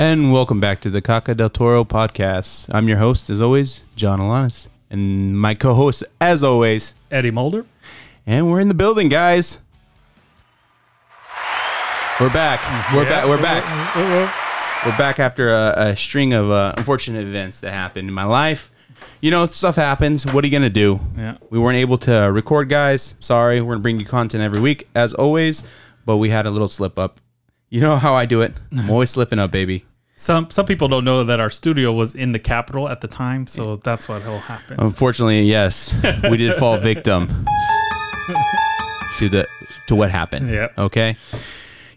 And welcome back to the Caca del Toro podcast. I'm your host, as always, John Alanis, and my co-host, as always, Eddie Mulder. and we're in the building, guys. We're back. We're back. We're back. Uh, uh, uh, we're back after a, a string of uh, unfortunate events that happened in my life. You know, stuff happens. What are you gonna do? Yeah. We weren't able to record, guys. Sorry. We're gonna bring you content every week, as always, but we had a little slip up. You know how I do it. I'm always slipping up, baby. Some some people don't know that our studio was in the Capitol at the time, so that's what will happen. Unfortunately, yes, we did fall victim to the to what happened. Yeah. Okay.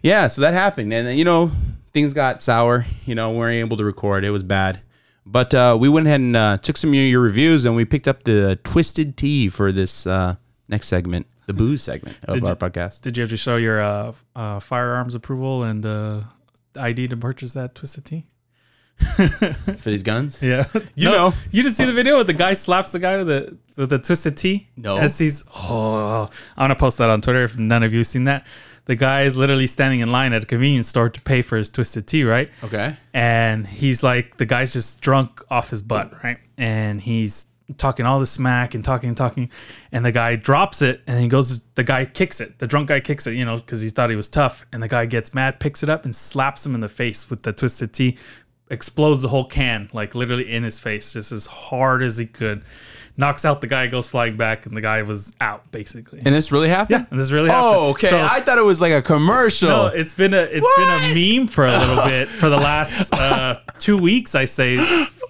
Yeah. So that happened, and then, you know things got sour. You know, we weren't able to record. It was bad, but uh, we went ahead and uh, took some of your reviews, and we picked up the twisted tea for this uh, next segment, the booze segment of Did our you- podcast. Did you have to show your uh, uh, firearms approval and uh, ID to purchase that twisted tea? For these guns. Yeah, You know. you didn't see the video where the guy slaps the guy with the with the twisted tea. No. as he's oh, I'm gonna post that on Twitter if none of you seen that. The guy is literally standing in line at a convenience store to pay for his twisted tea, right? Okay. and he's like the guy's just drunk off his butt right and he's talking all the smack and talking and talking and the guy drops it and he goes the guy kicks it the drunk guy kicks it you know because he thought he was tough and the guy gets mad picks it up and slaps him in the face with the twisted tea explodes the whole can like literally in his face just as hard as he could knocks out the guy goes flying back and the guy was out basically And this really happened. yeah and this really happened Oh, okay. So- I thought it was like a commercial. no, it's been a it's been a meme for a little bit for the last uh, two weeks. I say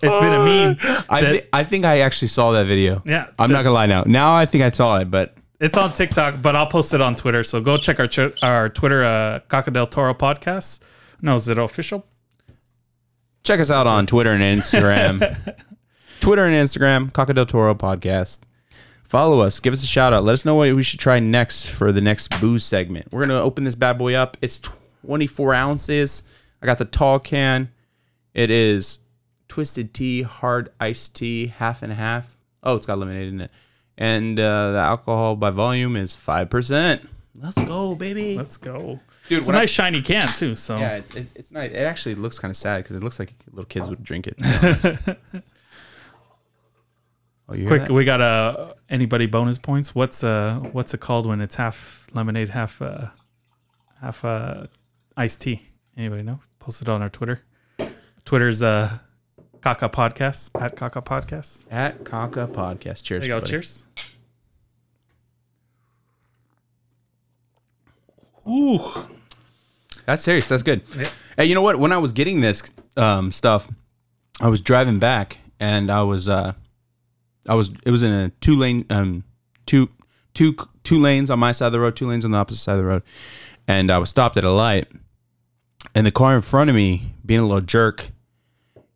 it's been a meme. I, that- thi- I think I actually saw that video. Yeah, I'm the- not gonna lie now. Now I think I saw it, but It's on TikTok, but I'll post it on Twitter. So go check our ch- our Twitter, uh, Caca del Toro podcast. No, is it official? check us out on Twitter and Instagram. Twitter and Instagram, Caca del Toro podcast. Follow us. Give us a shout out. Let us know what we should try next for the next booze segment. We're gonna open this bad boy up. It's 24 ounces. I got the tall can. It is twisted tea, hard iced tea, half and half. Oh, it's got lemonade in it. And uh, the alcohol by volume is five percent. Let's go, baby. Let's go, Dude, It's a when I- nice shiny can too. So Yeah, it, it, it's nice. It actually looks kind of sad because it looks like little kids would drink it. to be honest. oh, you quick, that? we got uh, anybody bonus points. What's uh what's it called when it's half lemonade, half uh half uh iced tea? Anybody know? Post it on our Twitter. Twitter's uh Caca Podcast at Caca Podcast. At Caca Podcast. Cheers. There you go. buddy. Cheers. Ooh. That's serious. That's good. Yeah. Hey, you know what? When I was getting this um, stuff, I was driving back and I was uh, I was it was in a two lane um two two two lanes on my side of the road, two lanes on the opposite side of the road, and I was stopped at a light, and the car in front of me, being a little jerk,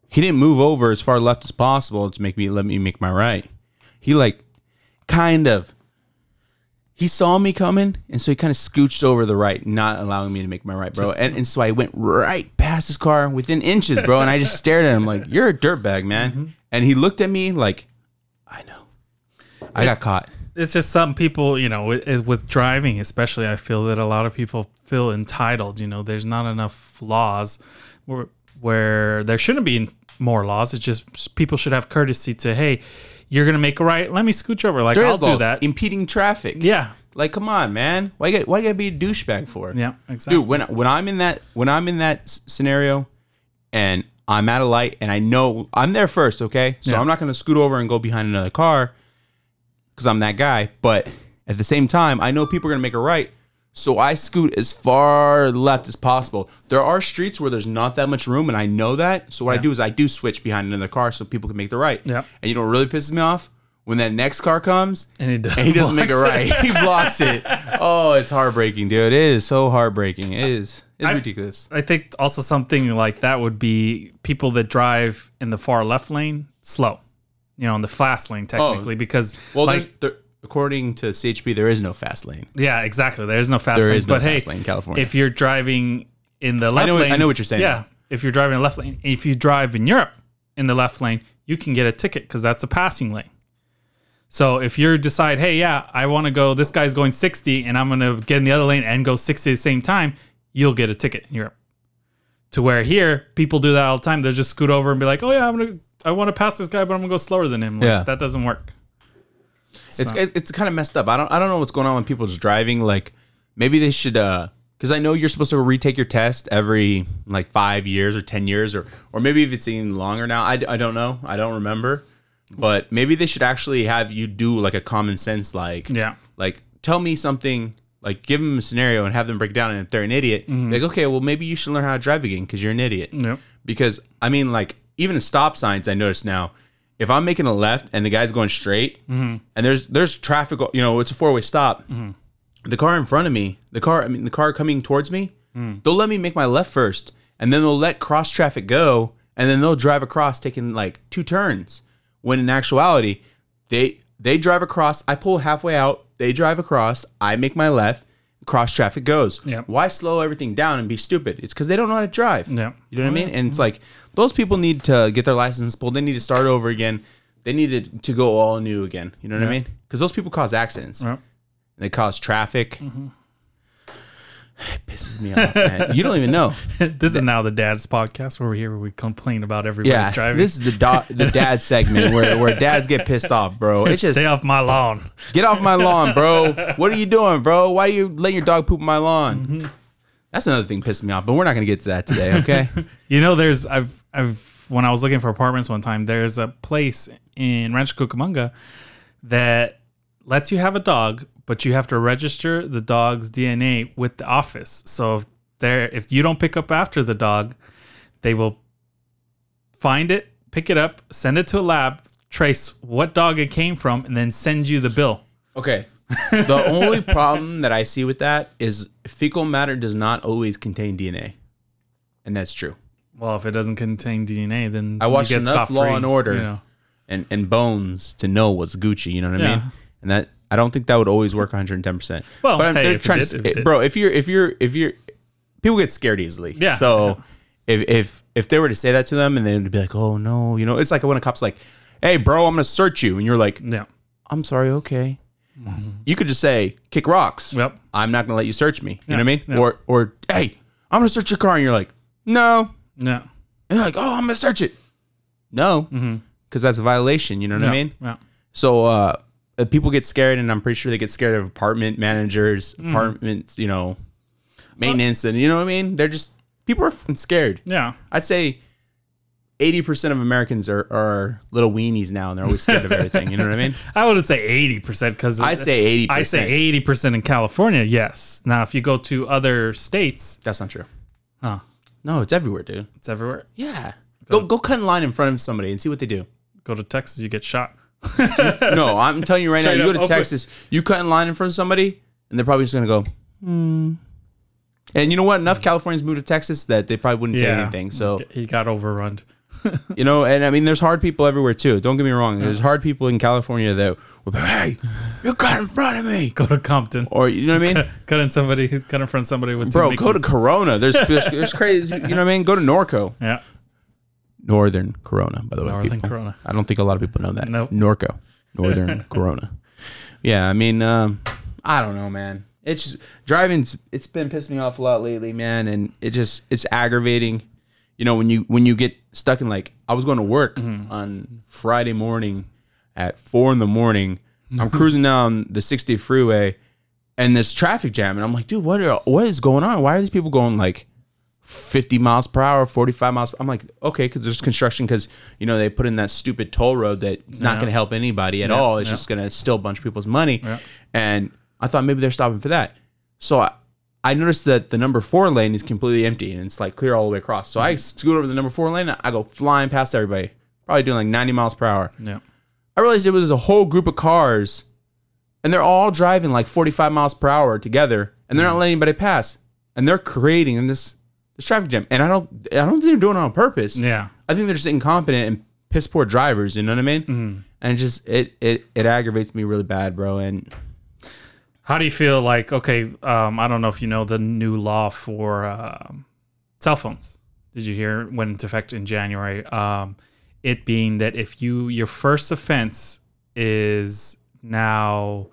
he didn't move over as far left as possible to make me let me make my right. He like kind of he saw me coming, and so he kind of scooched over the right, not allowing me to make my right, bro. Just- and, and so I went right past his car within inches, bro. And I just stared at him like, "You're a dirtbag, man." Mm-hmm. And he looked at me like, "I know, I got caught." It's just some people, you know, with, with driving, especially, I feel that a lot of people feel entitled. You know, there's not enough laws where there shouldn't be more laws. It's just people should have courtesy to, hey, you're going to make a right. Let me scooch over. Like, There I'll is do laws that. impeding traffic. yeah. like come on, man. Why you got why you gotta be a douchebag for? Yeah. Exactly. dude when when i'm in that when i'm in that s- scenario and i'm at a light and i know i'm there first okay so Yeah. i'm not going to scoot over and go behind another car because i'm that guy but at the same time i know people are going to make a right so i scoot as far left as possible there are streets where there's not that much room and i know that so what i do is i do switch behind another car so people can make the right Yeah. and you know what really pisses me off when that next car comes And he does- and he doesn't make it right. he blocks it. Oh, it's heartbreaking, dude. It is so heartbreaking. It is. It's I've- ridiculous. I think also something like that would be people that drive in the far left lane slow, you know, in the fast lane oh. technically, because Oh. Well, like, there's there, according to CHP, there is no fast lane. yeah, exactly. There's no fast There lane, is no but fast hey, lane in California. if you're driving in the left know- lane, I know what you're saying. Yeah, if you're driving in the left lane, if you drive in Europe in the left lane, you can get a ticket because that's a passing lane. So if you decide, hey, yeah, I want to go, this guy's going 60 and I'm going to get in the other lane and go 60 at the same time, you'll get a ticket in Europe. To where here people do that all the time. They'll just scoot over and be like, "Oh yeah, I'm gonna, I want to pass this guy, but I'm gonna go slower than him." Like, Yeah. that doesn't work. It's it's, it's kind of messed up. I don't I don't know what's going on when people just driving. Like maybe they should uh because I know you're supposed to retake your test every like five years or ten years or or maybe if it's even longer now. I, I don't know. I don't remember. But maybe they should actually have you do like a common sense like Yeah. like tell me something like give them a scenario and have them break down and if they're an idiot be like okay well maybe you should learn how to drive again because you're an idiot Yep. because I mean, like even stop signs. I notice now, if I'm making a left and the guy's going straight, and there's there's traffic, you know, it's a four way stop. The car in front of me, the car, I mean, the car coming towards me, they'll let me make my left first, and then they'll let cross traffic go, and then they'll drive across, taking like two turns. When in actuality, they they drive across. I pull halfway out. They drive across. I make my left. Cross traffic goes. Yeah. Why slow everything down and be stupid? It's because they don't know how to drive. Yeah. You know what I oh, mean? And it's mm-hmm. like those people need to get their license pulled. They need to start over again. They needed to go all new again. You know what I mean? Because those people cause accidents. Yep. They cause traffic. Mm-hmm. It pisses me off, man. You don't even know. this is now the dad's podcast where we're here where we complain about everybody's Yeah, driving. this is the do- the dad segment where, where dads get pissed off, bro. It's just Stay off my lawn. get off my lawn, bro. What are you doing, bro? Why are you letting your dog poop on my lawn? Mm-hmm. That's another thing pissing me off, but we're not gonna get to that today, okay? You know, there's I've I've when I was looking for apartments one time, there's a place in Rancho Cucamonga that lets you have a dog, but you have to register the dog's DNA with the office. So if there if you don't pick up after the dog, they will find it, pick it up, send it to a lab, trace what dog it came from, and then send you the bill. Okay. The only problem that I see with that is fecal matter does not always contain DNA. And that's true. Well, if it doesn't contain DNA, then I watched you get enough Law and Order you know. and, and Bones to know what's Gucci, you know what I Yeah. mean? And that I don't think that would always work 110%. Well, but I'm hey, they're if it trying did, to if it did. bro, if you're if you're if you're people get scared easily. Yeah, So if if if they were to say that to them and they'd be like, "Oh no," you know, it's like when a cop's like, "Hey, bro, I'm going to search you." And you're like, Yeah. I'm sorry, okay. You could just say, kick rocks. Yep. I'm not gonna let you search me. You know what I mean? yeah. Or or hey, I'm gonna search your car, and you're like, no. no. And they're like, oh, I'm gonna search it. No, because that's a violation. You know what I mean? Yeah. So uh, uh, people get scared, and I'm pretty sure they get scared of apartment managers, Mm. apartments, you know, maintenance, and you know what I mean. They're just people are scared. Yeah. I'd say. 80% of Americans are, are little weenies now and they're always scared of everything. You know what I mean? I wouldn't say eighty percent because I say 80%. I say eighty percent in California. Yes. Now, if you go to other states, That's not true. huh, No, it's everywhere, dude. it's everywhere. Yeah. Go go cut in line in front of somebody and see what they do. Go to Texas, you get shot. No, I'm telling you right now, Straight you go up, to open- Texas, you cut in line in front of somebody, and they're probably just gonna go, hmm. And you know what? Enough Californians moved to Texas that they probably wouldn't say Yeah. anything. So He got overrun. you know, and I mean, there's hard people everywhere too. Don't get me wrong. There's hard people in California that will be, hey, you cut in front of me, Go to Compton. or you know what I mean? Cut in somebody who's cut in front of somebody with two Bro, go to Mickeys. Corona. There's, there's there's crazy. You know what I mean? Go to Norco. yeah. Northern Corona, by the way. Northern people. Corona. I don't think a lot of people know that. Nope. Norco. Northern Corona. Yeah, I mean, um, I don't know, man. It's just driving's it's been pissing me off a lot lately, man, and it just it's aggravating. You know, when you when you get stuck in like I was going to work on Friday morning at four in the morning. I'm cruising down the 60 freeway and there's traffic jam and I'm like, dude, what are, what is going on? Why are these people going like 50 miles per hour, 45 miles. I'm like, okay, because there's construction because, you know, they put in that stupid toll road that's not Yeah. going to help anybody at Yeah, all. It's yeah. just going to steal a bunch of people's money. And I thought maybe they're stopping for that. So I, I noticed that the number four lane is completely empty and it's like clear all the way across. So I mm-hmm. scoot over the number four lane. I go flying past everybody, probably doing like 90 miles per hour. Yeah. I realized it was a whole group of cars and they're all driving like 45 miles per hour together and they're not mm-hmm. letting anybody pass. And they're creating this this traffic jam. And I don't I don't think they're doing it on purpose. Yeah. I think they're just incompetent and piss poor drivers, you know what I mean? And it just it it it aggravates me really bad, bro. And How do you feel like, okay, um, I don't know if you know the new law for um, cell phones. Did you hear it went into effect in January? Um, it being that if you, your first offense is now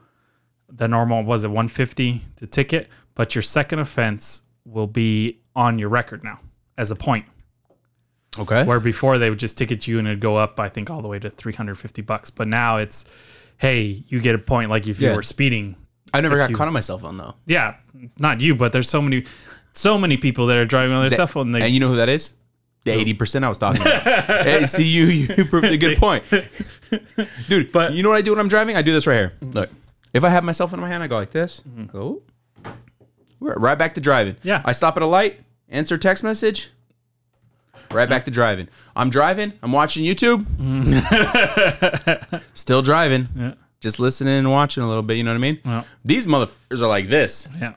the normal, was it 150 the ticket, but your second offense will be on your record now. as a point. Okay. Where before they would just ticket you and it'd go up, I think, all the way to 350 bucks. But now it's, hey, you get a point like if you were speeding. I never got you- caught on my cell phone though. Yeah, not you, but there's so many, so many people that are driving on their cell phone. They, And you know who that is? The eighty percent I was talking about. hey, see you you proved a good point, dude. But- But you know what I do when I'm driving? I do this right here. Mm-hmm. Look, if I have my cell phone in my hand, I go like this. Mm-hmm. Go. Right back to driving. Yeah. I stop at a light, answer text message. Right back to driving. I'm driving. I'm watching YouTube. Still driving. Yeah. Just listening and watching a little bit. You know what I mean? Yeah. These motherfuckers are like this. Yeah.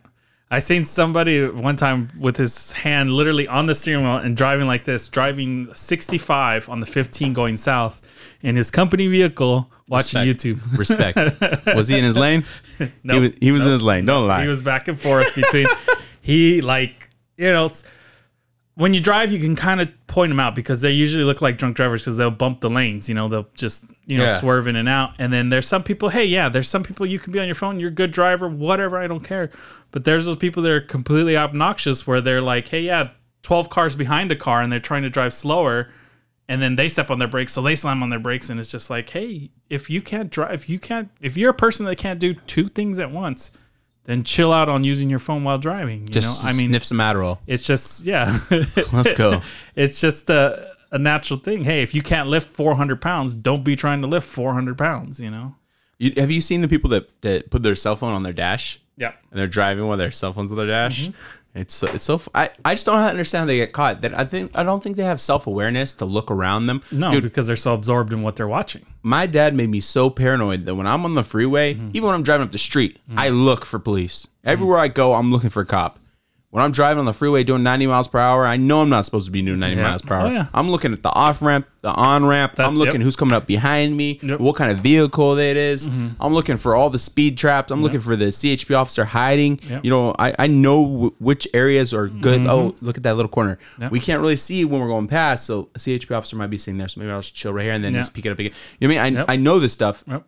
I seen somebody one time with his hand literally on the steering wheel and driving like this, driving 65 on the 15 going south in his company vehicle, watching Respect. YouTube. Respect. was he in his lane? No, he was, he was in his lane. Don't lie. he was back and forth between. he like you know, when you drive, you can kind of point them out because they usually look like drunk drivers because they'll bump the lanes. You know, they'll just you know Yeah. swerve in and out. And then there's some people. Hey, yeah, there's some people you can be on your phone. You're a good driver, whatever. I don't care. But there's those people that are completely obnoxious where they're like, hey, yeah, 12 cars behind a car and they're trying to drive slower. And then they step on their brakes, so they slam on their brakes, and it's just like, hey, if you can't drive, if you can't, if you're a person that can't do two things at once, then chill out on using your phone while driving. You Just know, I mean, sniff some Adderall. it's just yeah. Let's go. it's just a, a natural thing. Hey, if you can't lift 400 pounds, don't be trying to lift 400 pounds. You know. You, have you seen the people that, that put their cell phone on their dash Yeah. and they're driving with their cell phones on their dash? Mm-hmm. It's so, it's so. I, I just don't understand how they get caught. That I think I don't think they have self awareness to look around them. No, Dude, because they're so absorbed in what they're watching. my dad made me so paranoid that when I'm on the freeway, Mm-hmm. even when I'm driving up the street, I look for police. Everywhere I go, I'm looking for a cop. When I'm driving on the freeway doing 90 miles per hour, I know I'm not supposed to be doing 90 Yeah. miles per oh, hour. Oh, yeah. I'm looking at the off ramp, the on ramp. I'm That's- looking yep. who's coming up behind me, Yep. what kind of vehicle it is. Mm-hmm. I'm looking for all the speed traps. I'm looking for the CHP officer hiding. Yep. You know, I, I know w- which areas are good. Mm-hmm. Oh, look at that little corner. Yep. We can't really see when we're going past, so a CHP officer might be sitting there. So maybe I'll just chill right here and then Yeah. just pick it up again. You know what I mean? I, Yep. I know this stuff, Yep.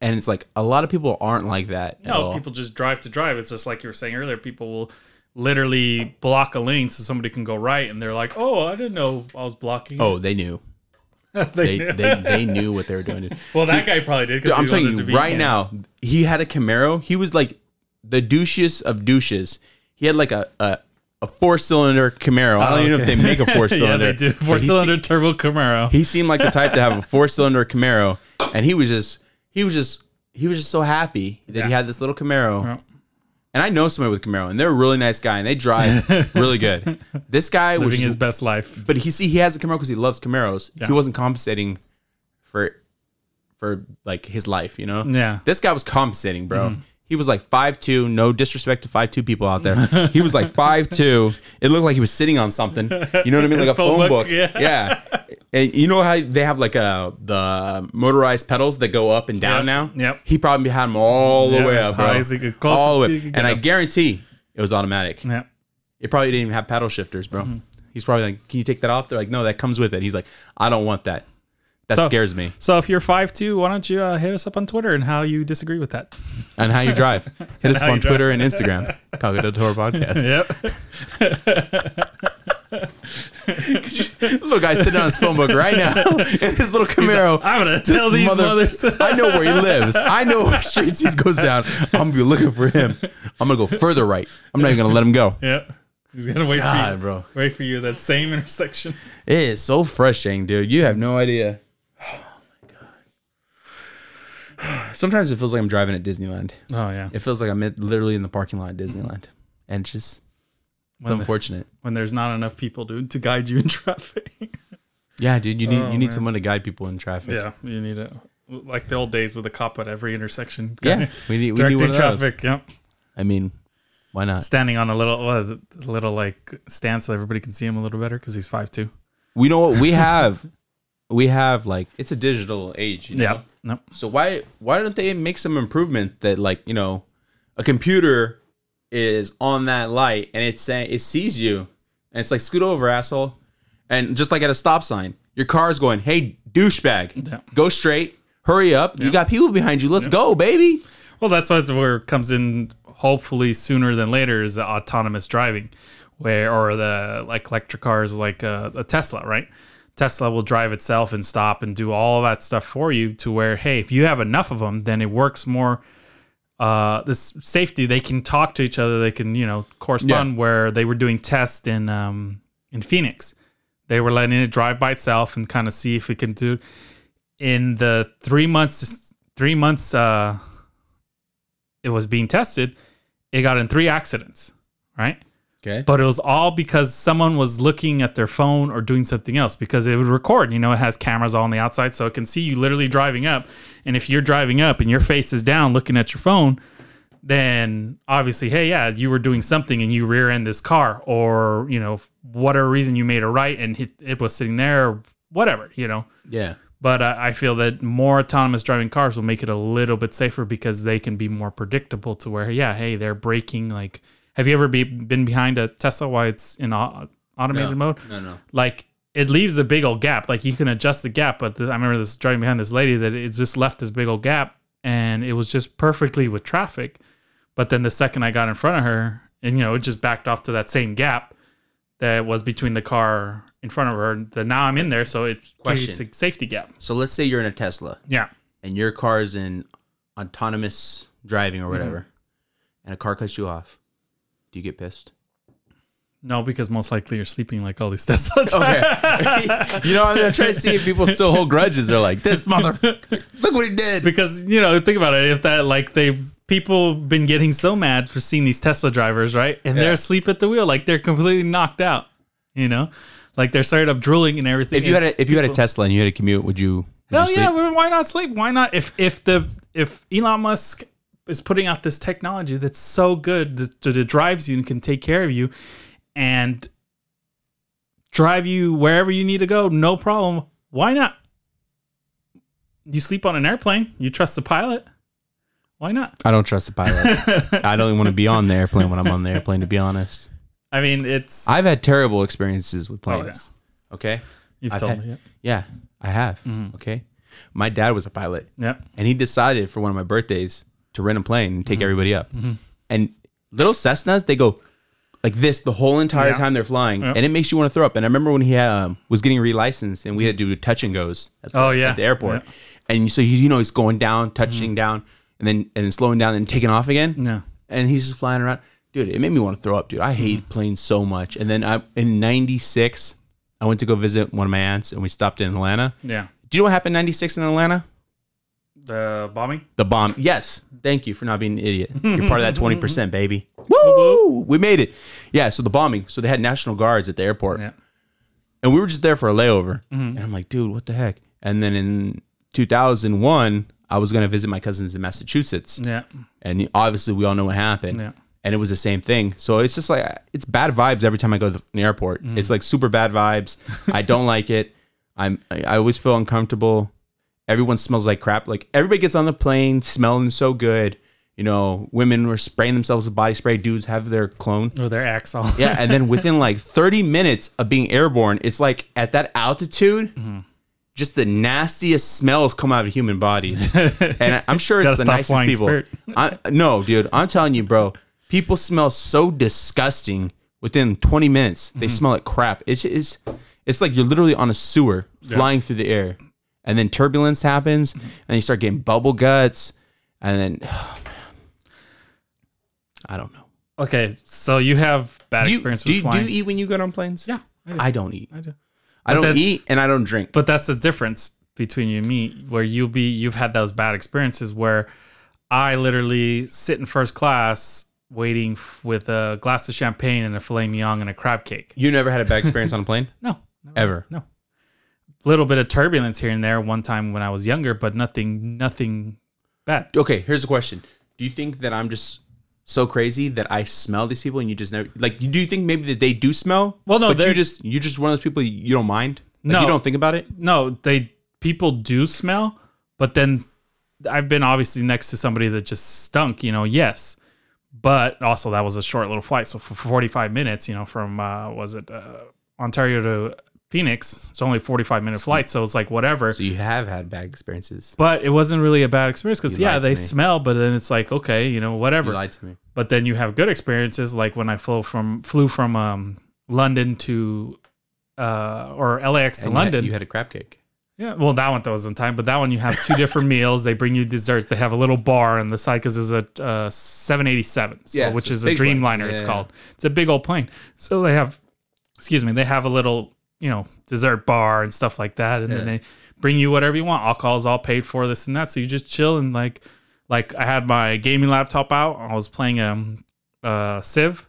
and it's like a lot of people aren't like that at No, all. people just drive to drive. It's just like you were saying earlier. People will literally block a lane so somebody can go right, and they're like, "Oh, I didn't know I was blocking." oh, they knew. They, they they knew what they were doing. well, that guy probably did. Dude, I'm telling you right yeah. now, he had a Camaro. He was like the douchiest of douches. He had like a a, a four cylinder Camaro. I don't oh, even know if they make a four cylinder. yeah, they do. Four cylinder turbo Camaro. he seemed like the type to have a four cylinder Camaro, and he was just he was just he was just so happy that he had this little Camaro. Yeah. And I know somebody with Camaro, and they're a really nice guy, and they drive really good. This guy was living his best life. but he see he has a Camaro because he loves Camaros. Yeah. He wasn't compensating for for like his life, you know. Yeah. This guy was compensating, bro. Mm-hmm. He was like five two. No disrespect to five two people out there. he was like five two. It looked like he was sitting on something. You know what I mean? Like a phone book, yeah. yeah. And you know how they have like a the motorized pedals that go up and down Yep. now? Yep. He probably had them all the Yeah, way as up, high bro. as he could- all the he way. could And I up. guarantee it was automatic. Yeah. It probably didn't even have paddle shifters, bro. Mm-hmm. He's probably like, "Can you take that off?" They're like, "No, that comes with it." He's like, "I don't want that. That So- scares me." So if you're five two, why don't you uh, hit us up on Twitter and how you disagree with that? And how you drive? Hit us up on drive. Twitter and Instagram. Caca del Toro podcast. Yep. Little guy sitting on his phone book right now in his little Camaro. I'm gonna tell these mother- mothers. I know where he lives. I know what streets he goes down. I'm gonna be looking for him. I'm gonna go further right. I'm not even gonna let him go. yep. He's gonna wait for you, bro. wait for you at that same intersection. It is so frustrating, dude. You have no idea. Oh. Sometimes it feels like I'm driving at Disneyland. Oh yeah. It feels like I'm literally in the parking lot at Disneyland, and it's just it's When the- unfortunate. When there's not enough people, dude, to guide you in traffic. Yeah, dude, you need Oh, you need oh, man. someone to guide people in traffic. yeah, you need it. Like the old days with a cop at every intersection. yeah. We need we need one of those. traffic. Yep. I mean, why not? Standing on a little, a little like stance so everybody can see him a little better because he's five two. We know what we have. We have like it's a digital age. You know? Yeah. Nope. So why why don't they make some improvement that like you know, a computer is on that light and it's saying it sees you and it's like scoot over asshole, and just like at a stop sign, your car's going, hey douchebag, Yeah. go straight, hurry up, you got people behind you, let's go, baby. Well, that's what where it comes in. Hopefully, sooner than later is the autonomous driving, where or the like electric cars like a, a Tesla, right? Tesla will drive itself and stop and do all that stuff for you to where hey, if you have enough of them, then it works more. Uh, this safety they can talk to each other, they can you know correspond. Where they were doing tests in um in Phoenix, they were letting it drive by itself and kind of see if it can do. In the three months, three months, uh, it was being tested. It got in three accidents, right? Okay. but it was all because someone was looking at their phone or doing something else because it would record you know it has cameras all on the outside so it can see you literally driving up and if you're driving up and your face is down looking at your phone then obviously hey yeah you were doing something and you rear end this car or you know whatever reason you made a right and it, it was sitting there or whatever you know yeah. but uh, I feel that more autonomous driving cars will make it a little bit safer because they can be more predictable to where, yeah, hey, they're braking. Like, have you ever be, been behind a Tesla while it's in au- automated mode? No, no. Like, it leaves a big old gap. Like, you can adjust the gap, but th- I remember this driving behind this lady that it just left this big old gap and it was just perfectly with traffic. But then the second I got in front of her, and you know, it just backed off to that same gap that was between the car in front of her. That now I'm in there, so it creates Question. a safety gap. So let's say you're in a Tesla Yeah. and your car is in autonomous driving or mm-hmm. whatever, and a car cuts you off. Do you get pissed? No, because most likely you're sleeping like all these Tesla drivers. Okay. you know, I'm gonna try to see if people still hold grudges. They're like, this mother, look what he did. Because you know, think about it. If that like they people been getting so mad for seeing these Tesla drivers, right? And Yeah. they're asleep at the wheel, like they're completely knocked out. You know, like they're started up drooling and everything. If you had a if you had a Tesla and you had to commute, would you? Would Hell you yeah, why not sleep? Why not? If if the if Elon Musk is putting out this technology that's so good that, that it drives you and can take care of you and drive you wherever you need to go, no problem. Why not? You sleep on an airplane. You trust the pilot. Why not? I don't trust the pilot. I don't even want to be on the airplane when I'm on the airplane. To be honest, I mean, it's I've had terrible experiences with Oh, yeah. planes. Okay. you've I've told had- me. Yeah. Yeah, I have. Mm-hmm. Okay. My dad was a pilot. Yep. and he decided for one of my birthdays to rent a plane and Mm-hmm. take everybody up. And little Cessnas, they go like this the whole entire Yeah. time they're flying, and it makes you want to throw up. And I remember when he um, was getting relicensed, and we had to do touch and goes. At the, Oh, yeah. at the airport, and so he, you know he's going down, touching down, and then and then slowing down and taking off again. No. And he's just flying around, dude. It made me want to throw up, dude. I hate Mm-hmm. planes so much. And then I in '96, I went to go visit one of my aunts, and we stopped in Atlanta. Yeah. Do you know what happened in '96 in Atlanta? The bombing. The bomb. Yes. Thank you for not being an idiot. You're part of that 20%, baby. Woo! We made it. Yeah. So the bombing. So they had National Guards at the airport. Yeah. And we were just there for a layover. Mm-hmm. And I'm like, dude, what the heck? And then in 2001, I was going to visit my cousins in Massachusetts. Yeah. And obviously, we all know what happened. Yeah. And it was the same thing. So it's just like, it's bad vibes every time I go to the airport. Mm-hmm. It's like super bad vibes. I don't like it. I'm, I I always feel uncomfortable. Everyone smells like crap. Like everybody gets on the plane smelling so good. You know, women were spraying themselves with body spray. Dudes have their clone. Oh, their Axol. Yeah, and then within like 30 minutes of being airborne, it's like at that altitude, Mm-hmm. just the nastiest smells come out of human bodies. and I'm sure it's the nicest people. I, no, dude, I'm telling you, bro. People smell so disgusting within 20 minutes. They Mm-hmm. smell like crap. It's it's it's like you're literally on a sewer flying through the air, and then turbulence happens, mm-hmm. and you start getting bubble guts, and then oh, man, I don't know. Okay, so you have bad Do you, experience do, with you, do you eat when you get on planes? yeah, I do. I don't eat. I do. I don't eat and I don't drink. But that's the difference between you and me, where you'll be you've had those bad experiences where I literally sit in first class waiting f- with a glass of champagne and a filet mignon and a crab cake. You never had a bad experience on a plane No, never. ever. no. Little bit of turbulence here and there one time when I was younger, but nothing, nothing bad. Okay, here's the question: Do you think that I'm just so crazy that I smell these people and you just never like? Do you think maybe that they do smell? Well, no, but you just you just one of those people you don't mind. Like, No. you don't think about it. No, they people do smell, but then I've been obviously next to somebody that just stunk, you know, yes. But also that was a short little flight, so for 45 minutes, you know, from uh was it uh, Ontario to Phoenix. It's only a 45 minute flight, so it's like whatever. So you have had bad experiences. But it wasn't really a bad experience because You yeah, lied to they me. smell, but then it's like okay, you know, whatever. You lied to me. But then you have good experiences, like when I flew from flew from um, London to uh, or LAX to And you had- London. You had a crab cake. Yeah, well, that one that was in time, but that one you have two different meals. They bring you desserts. They have a little bar on the side because it's a uh, 787, so, Yeah, which so is a big. Dreamliner. It's Yeah. called. It's a big old plane. So they have, excuse me, they have a little you know dessert bar and stuff like that, and then they bring you whatever you want. Alcohol is all paid for, this and that. So you just chill and like, like I had my gaming laptop out. I was playing um, uh, Civ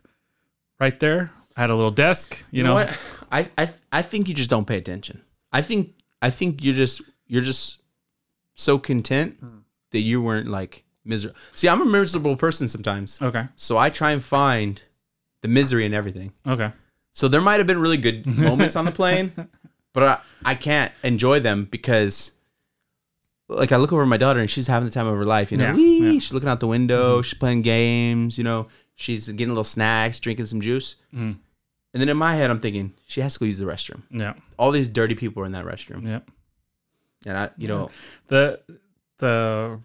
right there. I had a little desk. You, know, what? I, I I think you just don't pay attention. I think I think you just you're just so content that you weren't like miserable. See, I'm a miserable person sometimes. Okay. So I try and find the misery in everything. Okay. So there might have been really good moments on the plane, but I, I can't enjoy them because like I look over at my daughter and she's having the time of her life, you know. Yeah, Whee! yeah. Mm-hmm. She's looking out the window, she's playing games, you know, she's getting little snacks, drinking some juice. Mhm. And then in my head I'm thinking, she has to go use the restroom. Yeah. All these dirty people are in that restroom. Yeah. And I you know, the the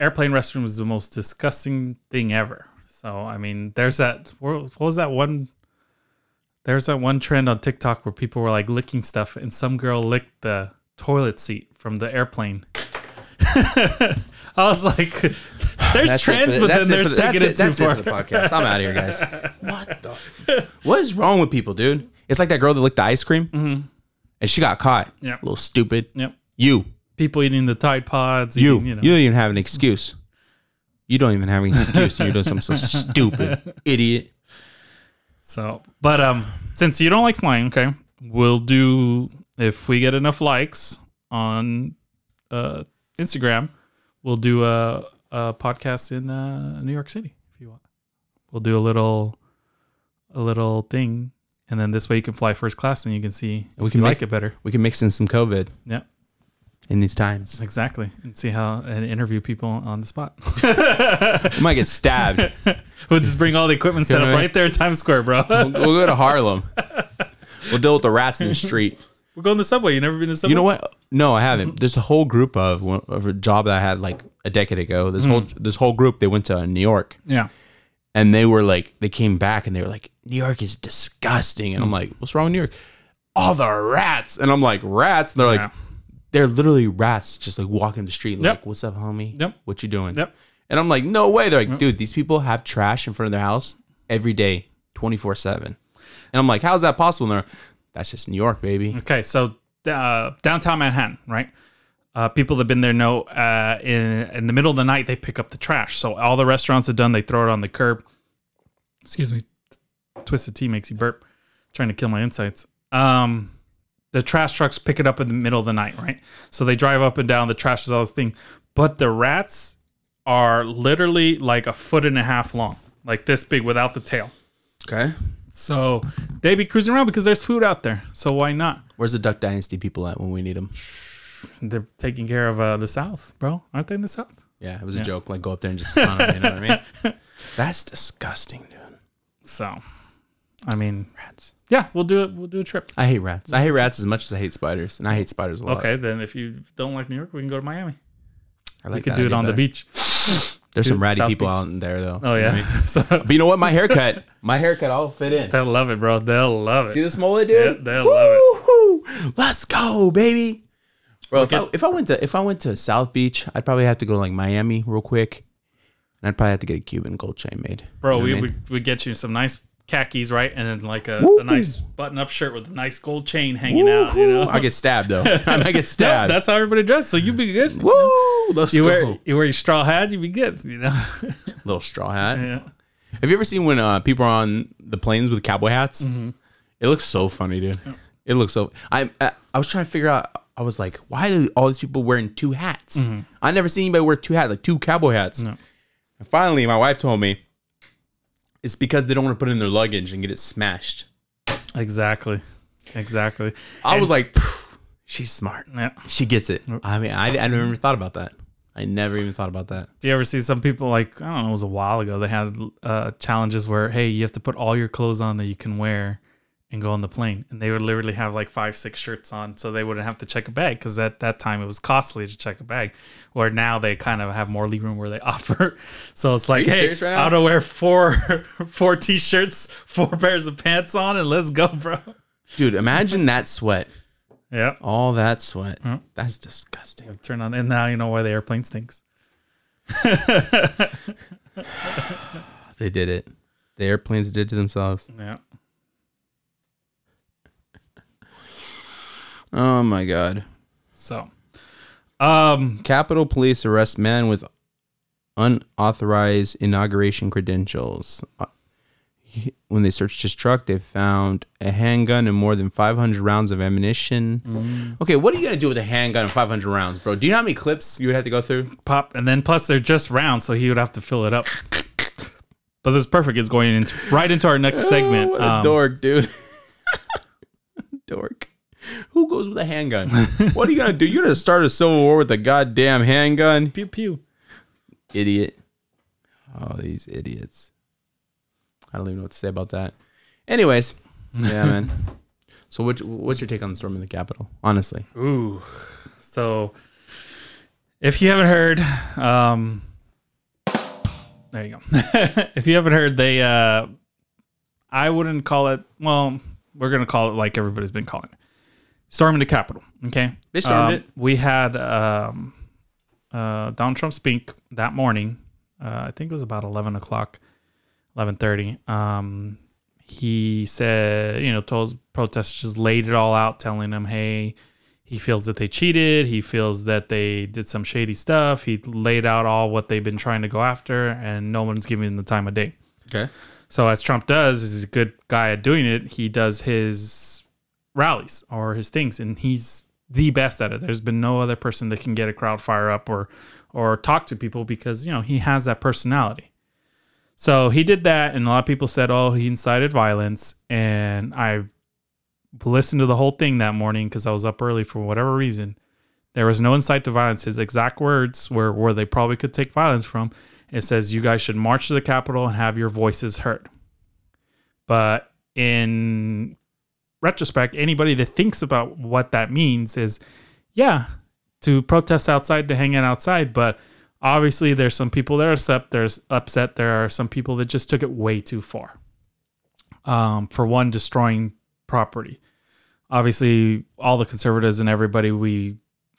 airplane restroom is the most disgusting thing ever. So I mean, there's that. What what was that one? There's that one trend on TikTok where people were like licking stuff, and some girl licked the toilet seat from the airplane. I was like, "There's That's trends, the- but then there's the- taking that's it too that's it far." for the podcast. I'm out of here, guys. What the? F- what is wrong with people, dude? It's like that girl that licked the ice cream, Mhm. and she got caught. Yep. little stupid. Yep. You, People eating the Tide Pods. you, eating, you, know. don't even have an excuse. You don't even have an excuse. You're doing something so stupid, idiot. So, but um, since you don't like flying, okay, we'll do if we get enough likes on uh Instagram, we'll do a, a podcast in uh, New York City if you want. We'll do a little a little thing, and then this way you can fly first class, and you can see We can you make- like it better. We can mix in some COVID Yeah, in these times. exactly, and see how and interview people on the spot. We might get stabbed. we'll just bring all the equipment set up Right. there in Times Square, bro. we'll, we'll go to Harlem. We'll deal with the rats in the street. We're going to the subway. You never been to the subway? You know what? No, I haven't. There's a whole group of of a job that I had like a decade ago. This whole mm. this whole group they went to New York Yeah. and they were like they came back and they were like New York is disgusting and I'm mm. like what's wrong with New York? All the rats and I'm like rats. And they're like Yeah. They're literally rats just like walking the street Yep. like what's up homie? Yep. What you doing? Yep. And I'm like no way. They're like dude these people have trash in front of their house every day 24 seven. And I'm like how's that possible? And they're that's just New York baby. Okay, so uh, downtown Manhattan, right? Uh, people that have been there know uh, in in the middle of the night they pick up the trash. So all the restaurants are done. They throw it on the curb. Excuse me, twisted tea makes you burp. Trying to kill my insights. Um, the trash trucks pick it up in the middle of the night, right? So they drive up and down. The trash is all this thing, but the rats are literally like a foot and a half long, like this big without the tail. Okay. So they be cruising around because there's food out there. So why not? Where's the Duck Dynasty people at when we need them? They're taking care of uh, the South, bro. Aren't they in the South? Yeah, it was a joke. Like go up there and just stun 'em, you know what I mean? That's disgusting, dude. So, I mean, Rats. yeah, we'll do it. We'll do a trip. I hate rats. I hate rats as much as I hate spiders, and I hate spiders a lot. Okay, then if you don't like New York, we can go to Miami. I we like could do it idea on the beach. There's do some ratty South people Beach. out in there though. Oh You know I yeah, mean? so But you know what? My haircut, my haircut, all fit in. they'll love it, bro. They'll love it. See it. this mullet, Yeah, dude? they'll love it. Let's go, baby. Bro, if I, if I went to if I went to South Beach, I'd probably have to go to like Miami real quick, and I'd probably have to get a Cuban gold chain made. Bro, You know we what I mean? would we get you some nice khakis, right? And then like a, a nice button-up shirt with a nice gold chain hanging out. You know, I get stabbed though. I might get No, stabbed. that's how everybody dressed. So you'd be good. Woo! You go. wear you wear your straw hat, you'd be good. You know. Little straw hat. yeah. Have you ever seen when uh, people are on the planes with cowboy hats? Mm-hmm. It looks so funny, dude. It looks so. I I I was trying to figure out. I was like, why are all these people wearing two hats? I never seen anybody wear two hats, like two cowboy hats. Mm-hmm. No. And finally, my wife told me it's because they don't want to put it in their luggage and get it smashed. Exactly. Exactly. I And- was like, she's smart. Yeah. She gets it. I mean, I, I never thought about that. I never even thought about that. Do you ever see some people like I don't know? It was a while ago. They had uh, challenges where hey, you have to put all your clothes on that you can wear, and go on the plane. And they would literally have like five, six shirts on, so they wouldn't have to check a bag because at that time it was costly to check a bag. Where now they kind of have more legroom room where they offer. So it's like, hey, right? I'm gonna wear four, four t-shirts, four pairs of pants on, and let's go, bro. Dude, imagine that sweat. Yeah. All that sweat. That's disgusting. Turn on, and now you know why the airplane stinks. They did it. The airplanes did to themselves. Yeah. Oh my god. So, um, Capitol Police arrest man with unauthorized inauguration credentials. Uh, When they searched his truck, they found a handgun and more than 500 rounds of ammunition. Okay, what are you gonna do with a handgun and 500 rounds, bro? Do you know how many clips you would have to go through? pop, and then plus they're just round, so he would have to fill it up. But this is perfect. It's going into right into our next segment. Oh, what a Um, dork, dude. dork. Who goes with a handgun? what are you gonna do? You're gonna start a civil war with a goddamn handgun? Pew pew. Idiot. Oh, these idiots. I don't even know what to say about that. Anyways, yeah, man. So, what, what's your take on the storm in the Capitol? Honestly, Ooh. So, if you haven't heard, um, there you go. if you haven't heard, they, uh, I wouldn't call it. Well, we're gonna call it like everybody's been calling it, storming the Capitol. Okay, They stormed Um, it. We had um, uh, Donald Trump speak that morning. Uh, I think it was about eleven o'clock, eleven thirty. Um, he said, you know, told protesters, laid it all out, telling them, hey, he feels that they cheated. He feels that they did some shady stuff. He laid out all what they've been trying to go after, and no one's giving him the time of day. okay. So as Trump does, he's a good guy at doing it. He does his rallies or his things, and he's the best at it. There's been no other person that can get a crowd fire up or or talk to people because you know he has that personality. So he did that, and a lot of people said, "Oh, he incited violence." And I listened to the whole thing that morning because I was up early for whatever reason. There was no incite to violence. His exact words were where they probably could take violence from. It says you guys should march to the Capitol and have your voices heard. But in retrospect, anybody that thinks about what that means is, yeah, to protest outside, to hang out outside. But obviously, there's some people that are upset. There's upset. There are some people that just took it way too far. Um, for one, destroying property. Obviously, all the conservatives and everybody we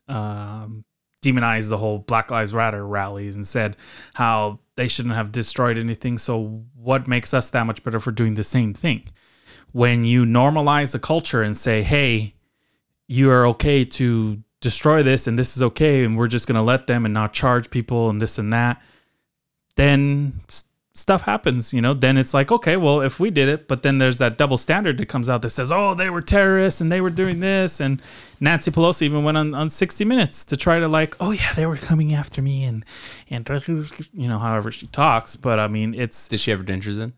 um, demonized the whole Black Lives Matter rallies and said how they shouldn't have destroyed anything. So, what makes us that much better for doing the same thing? When you normalize the culture and say, hey, you are okay to destroy this and this is okay, and we're just going to let them and not charge people and this and that, then s- stuff happens, you know. Then it's like, okay, well, if we did it, but then there's that double standard that comes out that says, oh, they were terrorists and they were doing this. And Nancy Pelosi even went on, on 60 Minutes to try to, like, oh, yeah, they were coming after me and, and, you know, however she talks. But I mean, it's, Did she ever dentures in?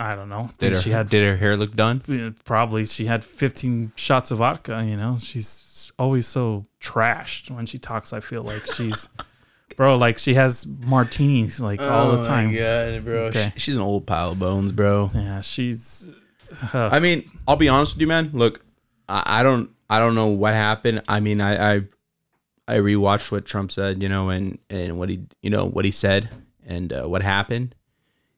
I don't know. Did her, she had did her hair look done? probably she had 15 shots of vodka you know she's always so trashed when she talks i feel like she's bro like she has martinis like all the time Oh god, bro. Okay. She's an old pile of bones, bro. yeah she's uh, I mean, I'll be honest with you, man. Look, I, I don't, I don't know what happened. I mean, I, I, I rewatched what Trump said, you know, and and what he, you know, what he said and uh, what happened.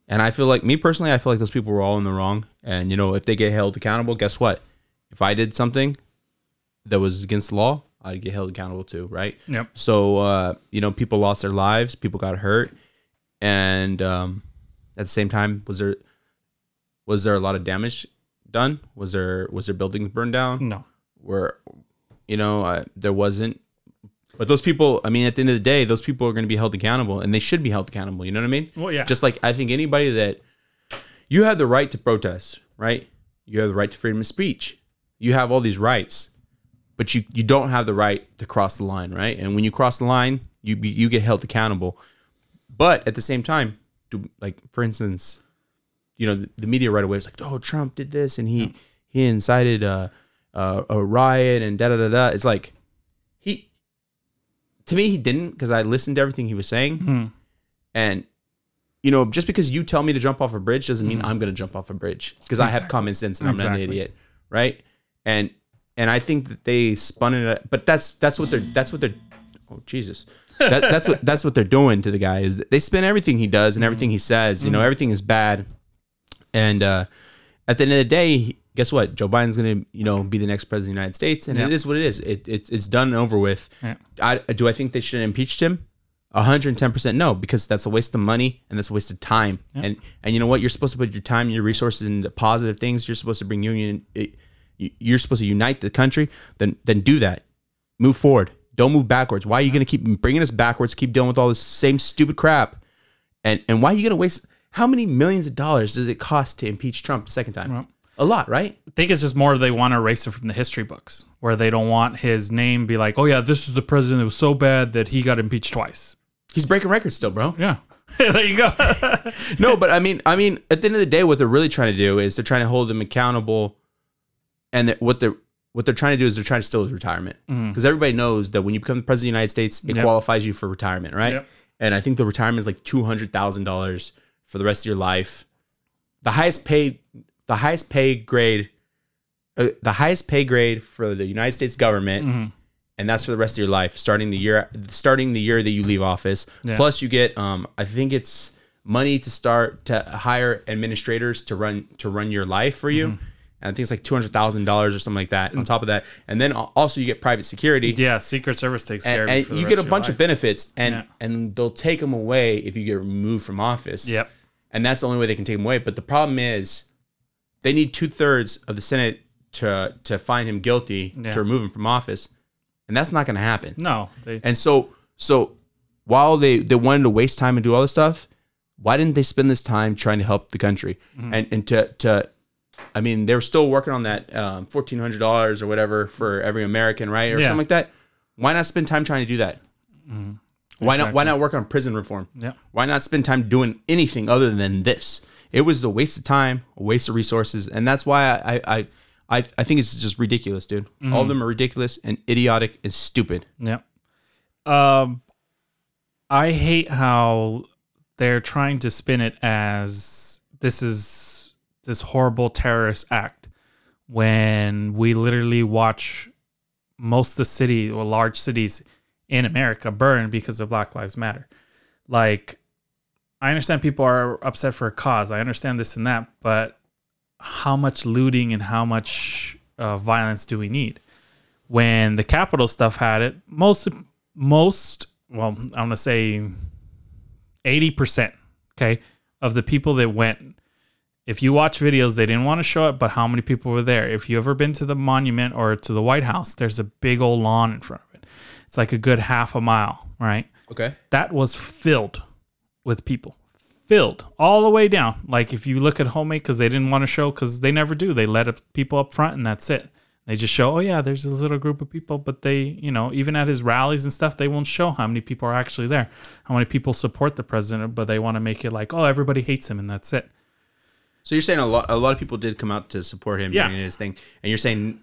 And I feel like me personally, I feel like those people were all in the wrong. And you know, if they get held accountable, guess what? If I did something that was against the law, I'd get held accountable too, right? Yep. So uh, you know, people lost their lives, people got hurt, and um, at the same time, was there was there a lot of damage done? Was there was there buildings burned down? no Where you know uh, there wasn't. But those people, I mean, at the end of the day, those people are going to be held accountable, and they should be held accountable. You know what I mean? well yeah Just like I think anybody that you have the right to protest, right? You have the right to freedom of speech. You have all these rights, but you you don't have the right to cross the line, right? And when you cross the line, you you get held accountable. But at the same time, do, like for instance, you know the, the media right away is like, "Oh, Trump did this and he he incited a a, a riot and da da da da." It's like to me he didn't because I listened to everything he was saying. Hmm. And you know, just because you tell me to jump off a bridge doesn't mean I'm going to jump off a bridge because I have common sense and I'm not an idiot, right? And and I think that they spun it. But that's that's what they're that's what they're. Oh Jesus, that, that's what that's what they're doing to the guy is that they spin everything he does and everything he says. You know, everything is bad. And uh, at the end of the day, guess what? Joe Biden's gonna you know be the next president of the United States, and Yeah. it is what it is. It, it's it's done and over with. Yeah. I, do I think they should have impeached him? 110% no because that's a waste of money and that's a waste of time and and you know what you're supposed to put your time and your resources into positive things you're supposed to bring union it- you- you're supposed to unite the country then then do that move forward don't move backwards why are you going to keep bringing us backwards keep dealing with all this same stupid crap and and why are you going to waste how many millions of dollars does it cost to impeach Trump a second time Well- a lot right I think it's just more they want to erase it from the history books, where they don't want his name be like, oh yeah, this is the president that was so bad that he got impeached twice. he's breaking records still bro Yeah, there you go. no, but I mean, I mean, at the end of the day, what they're really trying to do is they're trying to hold him accountable, and that what they're what they're trying to do is they're trying to steal his retirement mm-hmm. because everybody knows that when you become the president of the United States, it Yep. qualifies you for retirement, right? Yep. And I think the retirement is like two hundred thousand dollars for the rest of your life. The highest paid, the highest pay grade, uh, the highest pay grade for the United States government and that's for the rest of your life, starting the year starting the year that you leave office. Yeah. Plus, you get um, I think it's money to start to hire administrators to run to run your life for you. Mm-hmm. And I think it's like two hundred thousand dollars or something like that. On top of that, and then also you get private security. yeah, Secret Service takes care And, of and you get a of bunch life. of benefits, and Yeah. and they'll take them away if you get removed from office. Yep. and that's the only way they can take them away. But the problem is, they need two thirds of the Senate to to find him guilty Yeah. to remove him from office, and that's not going to happen. No, they, And so so while they they wanted to waste time and do all this stuff, why didn't they spend this time trying to help the country Mm-hmm. and and to to I mean they were still working on that um, fourteen hundred dollars or whatever for every American, right, or Yeah. something like that. Why not spend time trying to do that? Why not? Why not work on prison reform? yeah. Why not spend time doing anything other than this? It was a waste of time, a waste of resources, and that's why I I I, I think it's just ridiculous, dude. Mm-hmm. All of them are ridiculous and idiotic and stupid. Yeah. Um, I hate how they're trying to spin it as this is this horrible terrorist act when we literally watch most of the city or large cities in America burn because of Black Lives Matter. Like, I understand people are upset for a cause. I understand this and that, but how much looting and how much uh, violence do we need? when the capital stuff had it, most most well, I'm gonna say eighty percent, okay, of the people that went. If you watch videos, they didn't want to show it, but how many people were there? If you ever been to the monument or to the White House, there's a big old lawn in front of it. It's like a good half a mile, right? Okay. that was filled with people. Filled all the way down. Like if you look at homemade because they didn't want to show because they never do. They let up people up front and that's it. They just show oh yeah there's this little group of people but they you know even at his rallies and stuff they won't show how many people are actually there how many people support the president but they want to make it like oh everybody hates him and that's it. So you're saying a lot a lot of people did come out to support him Yeah. during his thing, and you're saying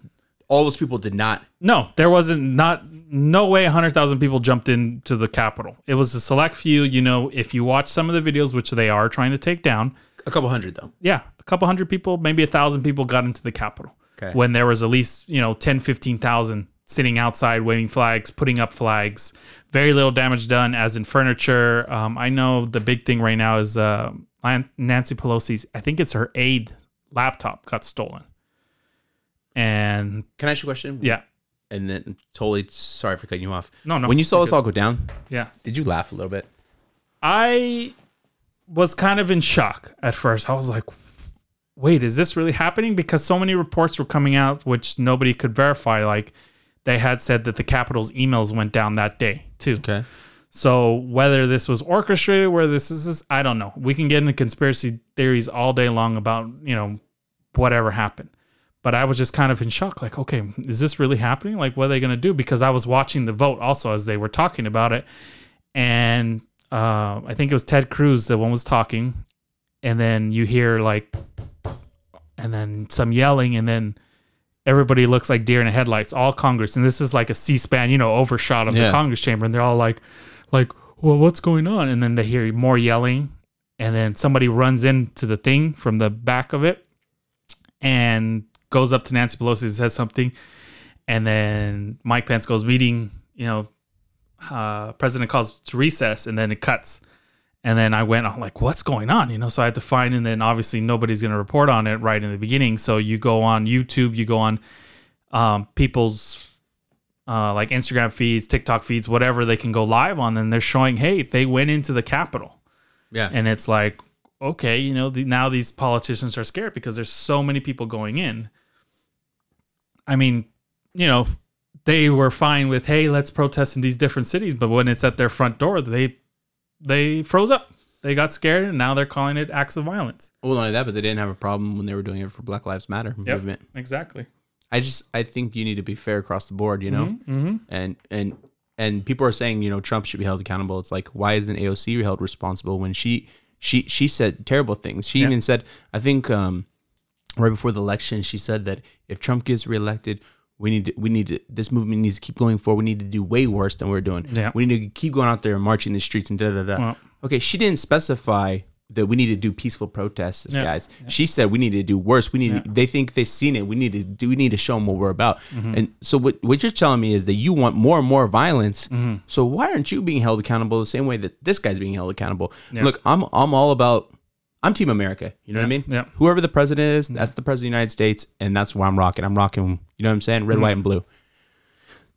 all those people did not. No, there wasn't not no way 100,000 people jumped into the Capitol. It was a select few, you know, if you watch some of the videos which they are trying to take down, A couple hundred though. yeah, a couple hundred people, maybe a thousand people got into the Capitol. Okay. When there was at least, you know, 10, 15,000 sitting outside waving flags, putting up flags. Very little damage done, as in furniture. Um, I know the big thing right now is uh, Nancy Pelosi's, I think it's her aide laptop got stolen. And Can I ask you a question? yeah, And then totally sorry for cutting you off. No, no, When you saw this all go down, yeah. did you laugh a little bit? I was kind of in shock at first. I was like, wait, is this really happening? Because so many reports were coming out, which nobody could verify. Like they had said that the Capitol's emails went down that day, too. Okay. So whether this was orchestrated, where this is, this, I don't know. We can get into conspiracy theories all day long about, you know, whatever happened. But I was just kind of in shock. Like, okay, is this really happening? Like, what are they going to do? Because I was watching the vote also as they were talking about it. And uh, I think it was Ted Cruz, the one was talking. And then you hear like, and then some yelling, and then everybody looks like deer in the headlights, all Congress. And this is like a C SPAN, you know, overshot of Yeah. the Congress chamber. And they're all like, like, well, what's going on? And then they hear more yelling. And then somebody runs into the thing from the back of it and goes up to Nancy Pelosi and says something, and then Mike Pence goes meeting. You know, uh, president calls to recess, and then it cuts. And then I went, I'm like, what's going on? You know, so I had to find, and then obviously nobody's going to report on it right in the beginning. So you go on YouTube, you go on um, people's uh, like Instagram feeds, TikTok feeds, whatever they can go live on, and they're showing, hey, they went into the Capitol. Yeah. And it's like, okay, you know, the, now these politicians are scared because there's so many people going in. I mean, you know, they were fine with, hey, let's protest in these different cities, but when it's at their front door, they they froze up. They got scared, and now they're calling it acts of violence. well, not only that, but they didn't have a problem when they were doing it for Black Lives Matter movement. exactly. I just I think you need to be fair across the board, you know, Mm-hmm. and and and people are saying you know Trump should be held accountable. It's like why isn't AOC held responsible when she she she said terrible things. She Yeah. even said I think um, right before the election she said that if Trump gets reelected. We need to, we need to, this movement needs to keep going forward. We need to do way worse than we're doing. Yeah. We need to keep going out there and marching the streets and da da da. Well- okay, she didn't specify that we need to do peaceful protests, Yeah. guys. She said we need to do worse. We need. They think they've seen it. We need to do. We need to show them what we're about. Mm-hmm. And so what what you're telling me is that you want more and more violence. Mm-hmm. So why aren't you being held accountable the same way that this guy's being held accountable? Look, I'm I'm all about. I'm Team America. You know what I mean? yeah. Whoever the president is, that's the president of the United States, and that's where I'm rocking. I'm rocking. You know what I'm saying? Red, white, and blue.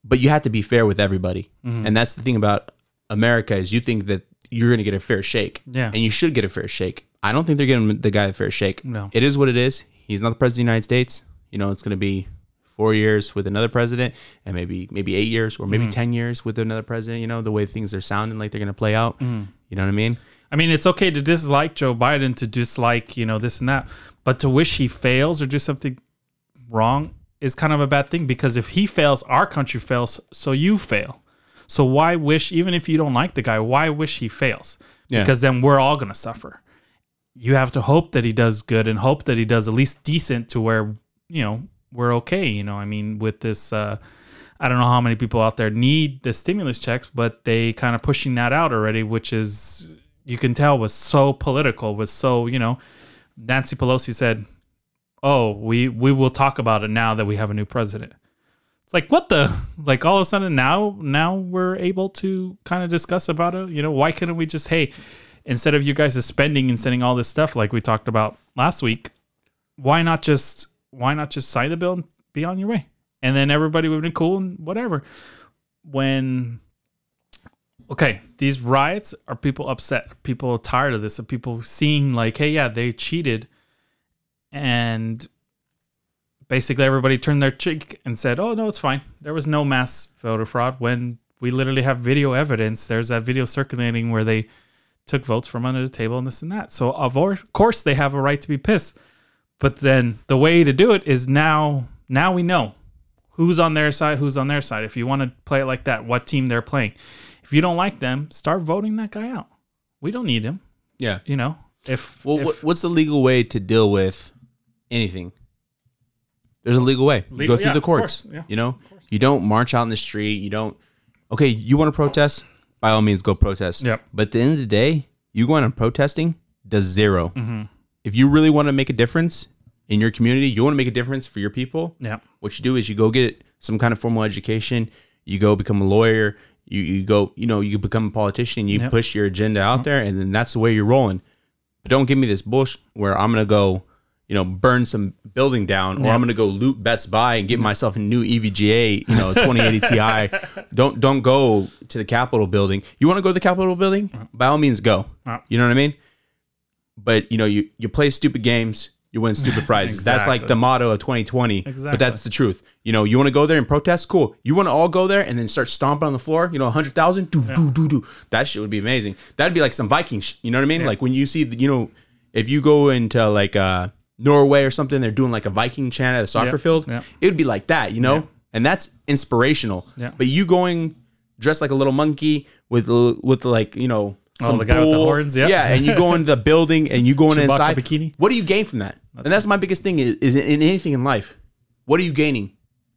But you have to be fair with everybody, Mm-hmm. and that's the thing about America is you think that you're going to get a fair shake, Yeah. and you should get a fair shake. I don't think they're getting the guy a fair shake. No. It is what it is. He's not the president of the United States. You know, it's going to be four years with another president, and maybe maybe eight years or Mm-hmm. maybe ten years with another president. You know, the way things are sounding like they're going to play out. Mm-hmm. You know what I mean? I mean, it's okay to dislike Joe Biden, to dislike, you know, this and that, but to wish he fails or do something wrong is kind of a bad thing because if he fails, our country fails, so you fail. So why wish, even if you don't like the guy, why wish he fails? Yeah. Because then we're all going to suffer. You have to hope that he does good and hope that he does at least decent to where, you know, we're okay. You know, I mean, with this, uh, I don't know how many people out there need the stimulus checks, but they kind of pushing that out already, which is you can tell was so political, was so you know. Nancy Pelosi said, "Oh, we we will talk about it now that we have a new president." It's like what the like all of a sudden now now we're able to kind of discuss about it. You know, why couldn't we just hey, instead of you guys spending and sending all this stuff like we talked about last week, why not just why not just sign the bill and be on your way? And then everybody would have been cool and whatever. When okay, these riots are people upset, are people tired of this, are people seeing like, hey, yeah, they cheated, and basically everybody turned their cheek and said, oh no, it's fine. There was no mass voter fraud. When we literally have video evidence, there's that video circulating where they took votes from under the table and this and that. So of course they have a right to be pissed. But then the way to do it is now now we know who's on their side, who's on their side. If you want to play it like that, what team they're playing. If you don't like them, start voting that guy out. We don't need him, Yeah. you know. If, Well, if what's the legal way to deal with anything? There's a legal way. You go through yeah, the courts. yeah, you know, you don't march out in the street. You don't. Okay, you want to protest? By all means, go protest. Yep. But at the end of the day, you going on protesting does 0 Mm-hmm. If you really want to make a difference in your community, you want to make a difference for your people. yeah, What you do is you go get some kind of formal education. You go become a lawyer. You you go you know you become a politician. and You Yep. push your agenda out there, and then that's the way you're rolling. But don't give me this bush where I'm gonna go, you know, burn some building down, or Yeah. I'm gonna go loot Best Buy and get myself a new EVGA, you know, 2080 Ti. Don't don't go to the Capitol building. You want to go to the Capitol building? By all means, go. You know what I mean? But you know, you you play stupid games, you win stupid prizes. That's like the motto of 2020. But that's the truth. You know, you want to go there and protest? Cool. You want to all go there and then start stomping on the floor? You know, 100,000? Do, do, do, do. That shit would be amazing. That'd be like some Viking sh- You know what I mean? Like when you see, the, you know, if you go into like uh, Norway or something, they're doing like a Viking chant at a soccer Yeah. field. Yeah. It would be like that, you know? Yeah. And that's inspirational. Yeah. But you going dressed like a little monkey with, with like, you know, Oh, some the guy with the horns, yeah. Yeah. And you go into the building and you go in inside. bikini. What do you gain from that? And that's my biggest thing is, is in anything in life. What are you gaining?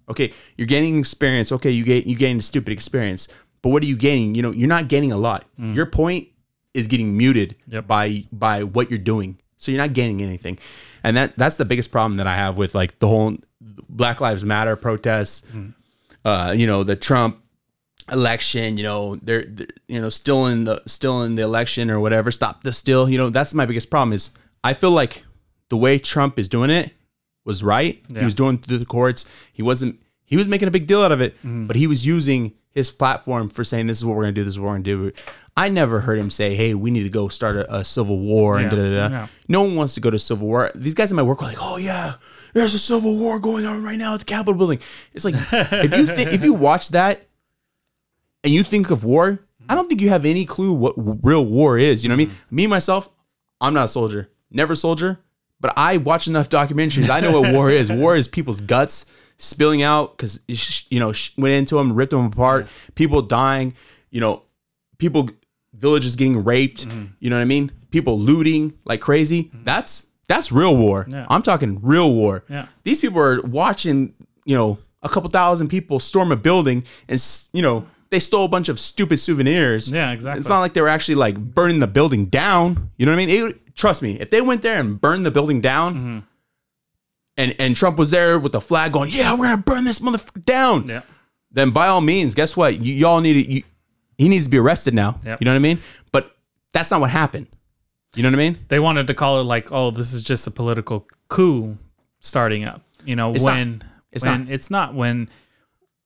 Okay, you're gaining experience. Okay, you gain you gain a stupid experience. But what are you gaining? You know, you're not gaining a lot. Your point is getting muted Mm. Yep. by by what you're doing. So you're not gaining anything. And that that's the biggest problem that I have with like the whole Black Lives Matter protests. Uh, you know, the Trump election, you know, they're, they're, you know still in the still in the election or whatever. Stop the still. You know, that's my biggest problem is I feel like the way Trump is doing it was right. He was doing through the courts. He wasn't he was making a big deal out of it, mm-hmm. but he was using his platform for saying this is what we're gonna do, this is what we're gonna do. I never heard him say, "Hey, we need to go start a, a civil war." And da da da. Yeah. No one wants to go to civil war. These guys in my work are like, "Oh yeah, there's a civil war going on right now at the Capitol building." It's like if you think if you watch that and you think of war, I don't think you have any clue what real war is. You know what I mean? Mm-hmm. Me myself, I'm not a soldier, never soldier, but I watch enough documentaries. I know what war is. War is people's guts spilling out because you know went into them, ripped them apart, people dying. You know, people villages getting raped. Mm-hmm. You know what I mean? People looting like crazy. Mm-hmm. That's that's real war. Yeah. I'm talking real war. Yeah. These people are watching, you know, a couple thousand people storm a building and, you know, they stole a bunch of stupid souvenirs. Yeah, exactly. It's not like they were actually like burning the building down. You know what I mean? It, trust me, if they went there and burned the building down Mm-hmm. and, and Trump was there with the flag going, yeah, we're going to burn this motherfucker down, Yeah. then by all means, guess what? You, y'all need to, you, he needs to be arrested now. Yep. You know what I mean? But that's not what happened. You know what I mean? They wanted to call it like, oh, this is just a political coup starting up. You know, It's not. when It's when not. it's not when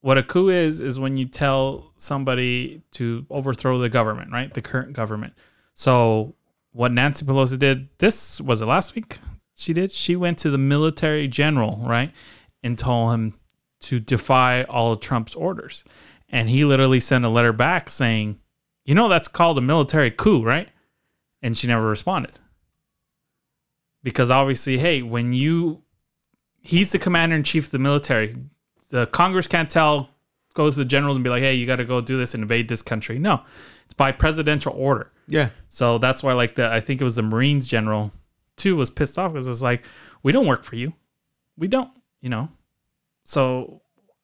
what a coup is is when you tell somebody to overthrow the government, right? The current government. So what Nancy Pelosi did, this was it last week? She did. She went to the military general, right, and told him to defy all of Trump's orders. And he literally sent a letter back saying, "You know that's called a military coup, right?" And she never responded. Because obviously, hey, when you he's the commander in chief of the military. The Congress can't tell, go to the generals and be like, hey, you got to go do this and invade this country. No, it's by presidential order. Yeah. So that's why, like, the I think it was the Marines general too was pissed off because it's like, we don't work for you, we don't, you know. So,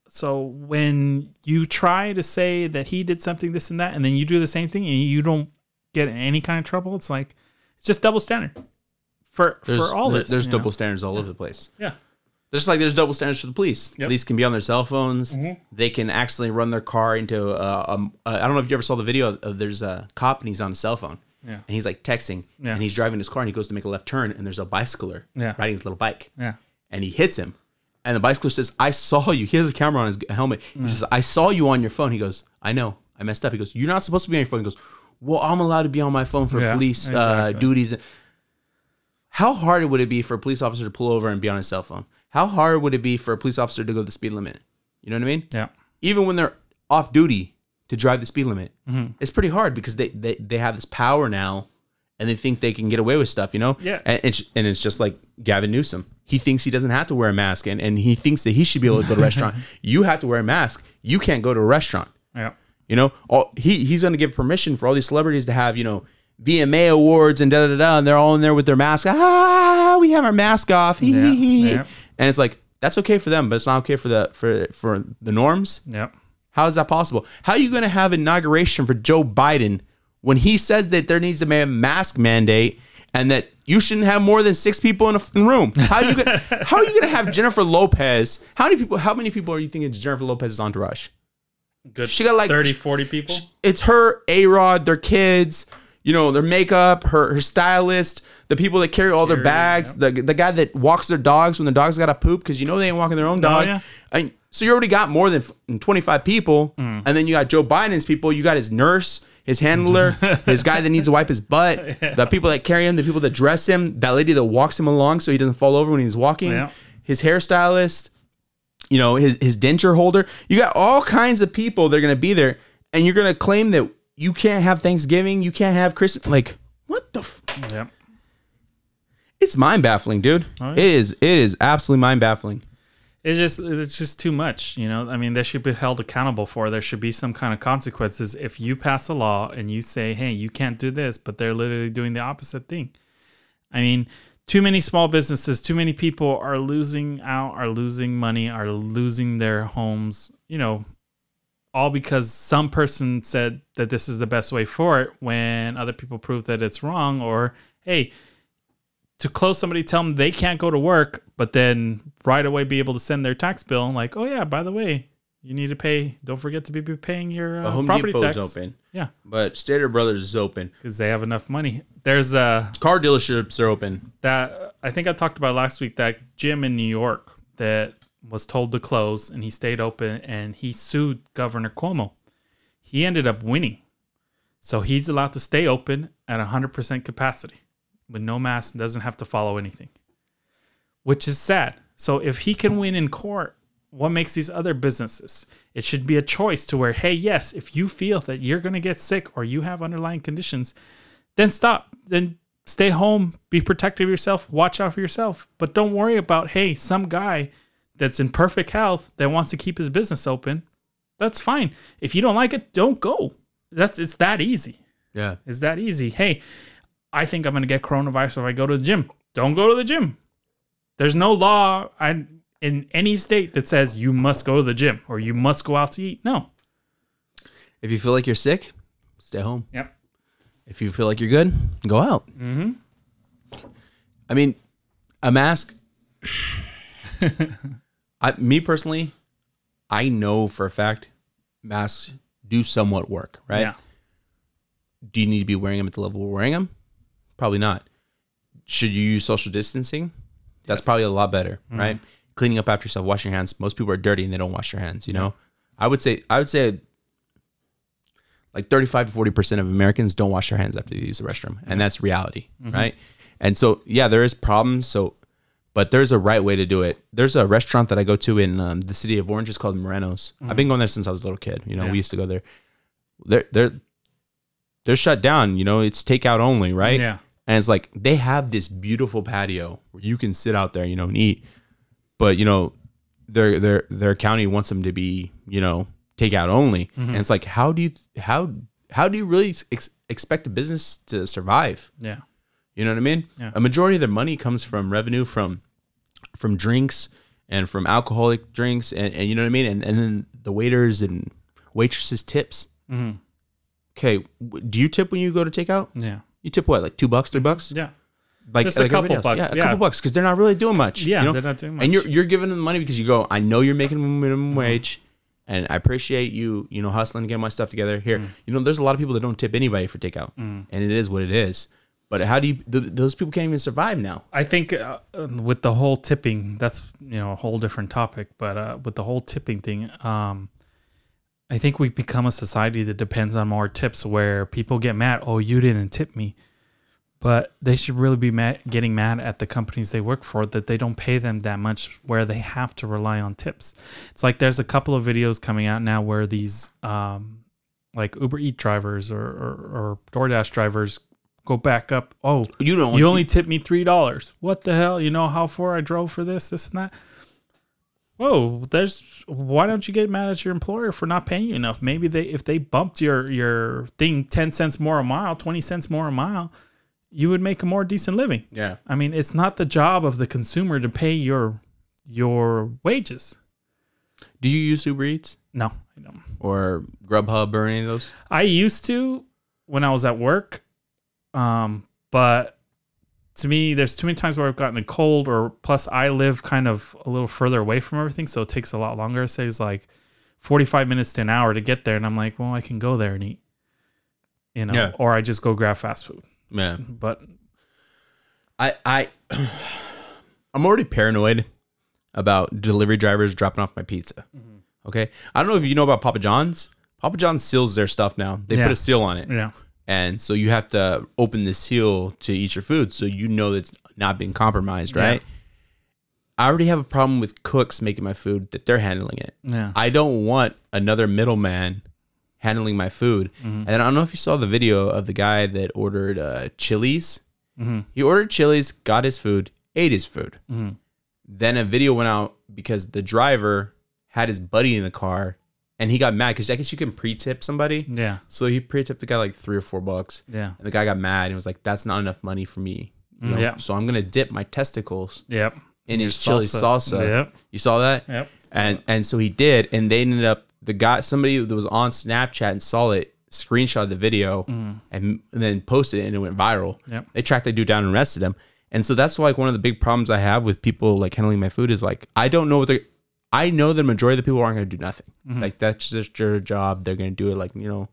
so when you try to say that he did something, this and that, and then you do the same thing and you don't get in any kind of trouble, it's like it's just double standard for There's, for all this. There's you know? double standards all over the place. Yeah. Just like there's double standards for the police. Yep. Police can be on their cell phones. They can actually run their car into. Uh, um, uh, I don't know if you ever saw the video. Of, of there's a cop and he's on a cell phone. Yeah. And he's like texting. Yeah. And he's driving his car and he goes to make a left turn and there's a bicycler Yeah. riding his little bike. Yeah. And he hits him. And the bicycler says, "I saw you." He has a camera on his helmet. He says, "I saw you on your phone." He goes, "I know. I messed up." He goes, "You're not supposed to be on your phone." He goes, "Well, I'm allowed to be on my phone for Yeah, police uh, exactly. duties." How hard would it be for a police officer to pull over and be on his cell phone? How hard would it be for a police officer to go the speed limit? You know what I mean? Yeah. Even when they're off duty to drive the speed limit, Mm-hmm. it's pretty hard because they, they they have this power now, and they think they can get away with stuff. You know? Yeah. And it's and it's just like Gavin Newsom. He thinks he doesn't have to wear a mask, and, and he thinks that he should be able to go to a restaurant. You have to wear a mask. You can't go to a restaurant. Yeah. You know, all, he he's going to give permission for all these celebrities to have you know VMA awards and da da da da, and they're all in there with their mask. Ah, we have our mask off. Yeah, yeah. And it's like that's okay for them, but it's not okay for the for for the norms. Yep. How is that possible? How are you going to have inauguration for Joe Biden when he says that there needs to be a mask mandate and that you shouldn't have more than six people in a room? How are you going? how are you going to have Jennifer Lopez? How many people? How many people are you thinking Jennifer Lopez's entourage? Good. She got like 30, 40 people. it's her, A Rod, their kids, you know, their makeup, her her stylist, the people that carry all their bags, the the guy that walks their dogs when the dogs got to poop because you know they ain't walking their own dog. Oh, yeah. I, so you already got more than 25 people, Mm. and then you got Joe Biden's people. You got his nurse, his handler, his guy that needs to wipe his butt, the people that carry him, the people that dress him, that lady that walks him along so he doesn't fall over when he's walking, Yeah. his hairstylist, you know, his his denture holder. You got all kinds of people that are gonna be there, and you're gonna claim that you can't have Thanksgiving, you can't have Christmas. Like, what the? F- Yep. It's mind baffling, dude. Oh, yeah. It is. It is absolutely mind baffling. It's just it's just too much, you know. I mean, they should be held accountable for. There should be some kind of consequences if you pass a law and you say, "Hey, you can't do this," but they're literally doing the opposite thing. I mean, too many small businesses, too many people are losing out, are losing money, are losing their homes. You know, all because some person said that this is the best way for it when other people prove that it's wrong. Or hey, to close somebody, tell them they can't go to work, but then right away be able to send their tax bill. Like, oh yeah, by the way, you need to pay. Don't forget to be paying your uh, Home property Depot's tax. open, Yeah, but Stater Brothers is open. because they have enough money. There's a Car dealerships are open. that I think I talked about last week. That gym in New York that was told to close, and he stayed open, and he sued Governor Cuomo. He ended up winning, so he's allowed to stay open at 100% capacity with no mask and doesn't have to follow anything, which is sad. So if he can win in court, what makes these other businesses? It should be a choice to where, hey, yes, if you feel that you're going to get sick or you have underlying conditions, then stop. Then stay home, be protective of yourself, watch out for yourself. But don't worry about, hey, some guy that's in perfect health that wants to keep his business open. That's fine. If you don't like it, don't go. That's it's that easy. Yeah. It's that easy. Hey, I think I'm gonna get coronavirus if I go to the gym. Don't go to the gym. There's no law in any state that says you must go to the gym or you must go out to eat. No. If you feel like you're sick, stay home. Yep. If you feel like you're good, go out. Mm-hmm. I mean, a mask. I, me personally, I know for a fact masks do somewhat work, right? Yeah. Do you need to be wearing them at the level we're wearing them? Probably not. Should you use social distancing? That's Yes. probably a lot better, mm-hmm. right? Cleaning up after yourself, washing your hands. Most people are dirty and they don't wash their hands. You know, I would say I would say like thirty-five to forty percent of Americans don't wash their hands after they use the restroom, and that's reality, mm-hmm. right? And so, yeah, there is problems. So, but there's a right way to do it. There's a restaurant that I go to in um, the city of Orange. It's called Moreno's. I've mm-hmm. been going there since I was a little kid. You know, Yeah. we used to go there. They're they're they're shut down. You know, it's takeout only, right? Yeah. And it's like they have this beautiful patio where you can sit out there, you know, and eat. But you know, their their their county wants them to be, you know, takeout only. Mm-hmm. And it's like, how do you how how do you really ex- expect a business to survive? Yeah. You know what I mean? Yeah. A majority of their money comes from revenue from from drinks and from alcoholic drinks, and, and you know what I mean. And and then the waiters and waitresses tips. Mm-hmm. Okay, do you tip when you go to takeout? Yeah. You tip what, like two bucks, three bucks? Yeah. like Just a like couple bucks, Yeah, a yeah. couple bucks because they're not really doing much. Yeah. you know? They're not doing much. and you're you're giving them money because you go. I know you're making minimum Mm-hmm. wage, and I appreciate you. You know, hustling to get my stuff together. Here, Mm. you know, there's a lot of people that don't tip anybody for takeout, and it is what it is. But how do you? Th- those people can't even survive now. I think uh, with the whole tipping, that's you know a whole different topic. But uh, with the whole tipping thing, um, I think we've become a society that depends on more tips, where people get mad. Oh, you didn't tip me, but they should really be mad, getting mad at the companies they work for that they don't pay them that much, where they have to rely on tips. It's like there's a couple of videos coming out now where these um, like Uber Eat drivers or, or, or DoorDash drivers go back up. Oh, You don't. you only tipped me three dollars. What the hell? You know how far I drove for this, this, and that. Whoa, there's why don't you get mad at your employer for not paying you enough? Maybe they if they bumped your your thing ten cents more a mile, twenty cents more a mile, you would make a more decent living. Yeah. I mean, it's not the job of the consumer to pay your your wages. Do you use Uber Eats No, I don't. or Grubhub or any of those? I used to when I was at work, um, but to me, there's too many times where I've gotten a cold, or plus I live kind of a little further away from everything, so it takes a lot longer. It says like 45 minutes to an hour to get there, and I'm like, well, I can go there and eat, you know, Yeah. or I just go grab fast food. Yeah. But I I I'm already paranoid about delivery drivers dropping off my pizza. Mm-hmm. Okay, I don't know if you know about Papa John's. Papa John's seals their stuff now. They Yeah. put a seal on it, yeah, and so you have to open the seal to eat your food, so you know it's not being compromised, right? I already have a problem with cooks making my food that they're handling it. yeah, I don't want another middleman handling my food. Mm-hmm. And I don't know if you saw the video of the guy that ordered uh, Chili's. Mm-hmm. He ordered Chili's, got his food, ate his food. Mhm. Then a video went out because the driver had his buddy in the car and he got mad because I guess you can pre tip somebody. yeah, So he pre tipped the guy like three or four bucks. yeah, And the guy got mad and was like, that's not enough money for me. You mm, know? Yeah. So I'm going to dip my testicles yep, in Your his chili salsa. Yep, You saw that? yep, and and so he did and they ended up the guy somebody that was on snapchat and saw it screenshot the video mm. and, and then posted it and it went viral Yep. they tracked the dude down and arrested him And so that's like one of the big problems I have with people like handling my food is like I don't know what they I know the majority of the people aren't going to do nothing. Mm-hmm. Like that's just your job. They're going to do it like, you know,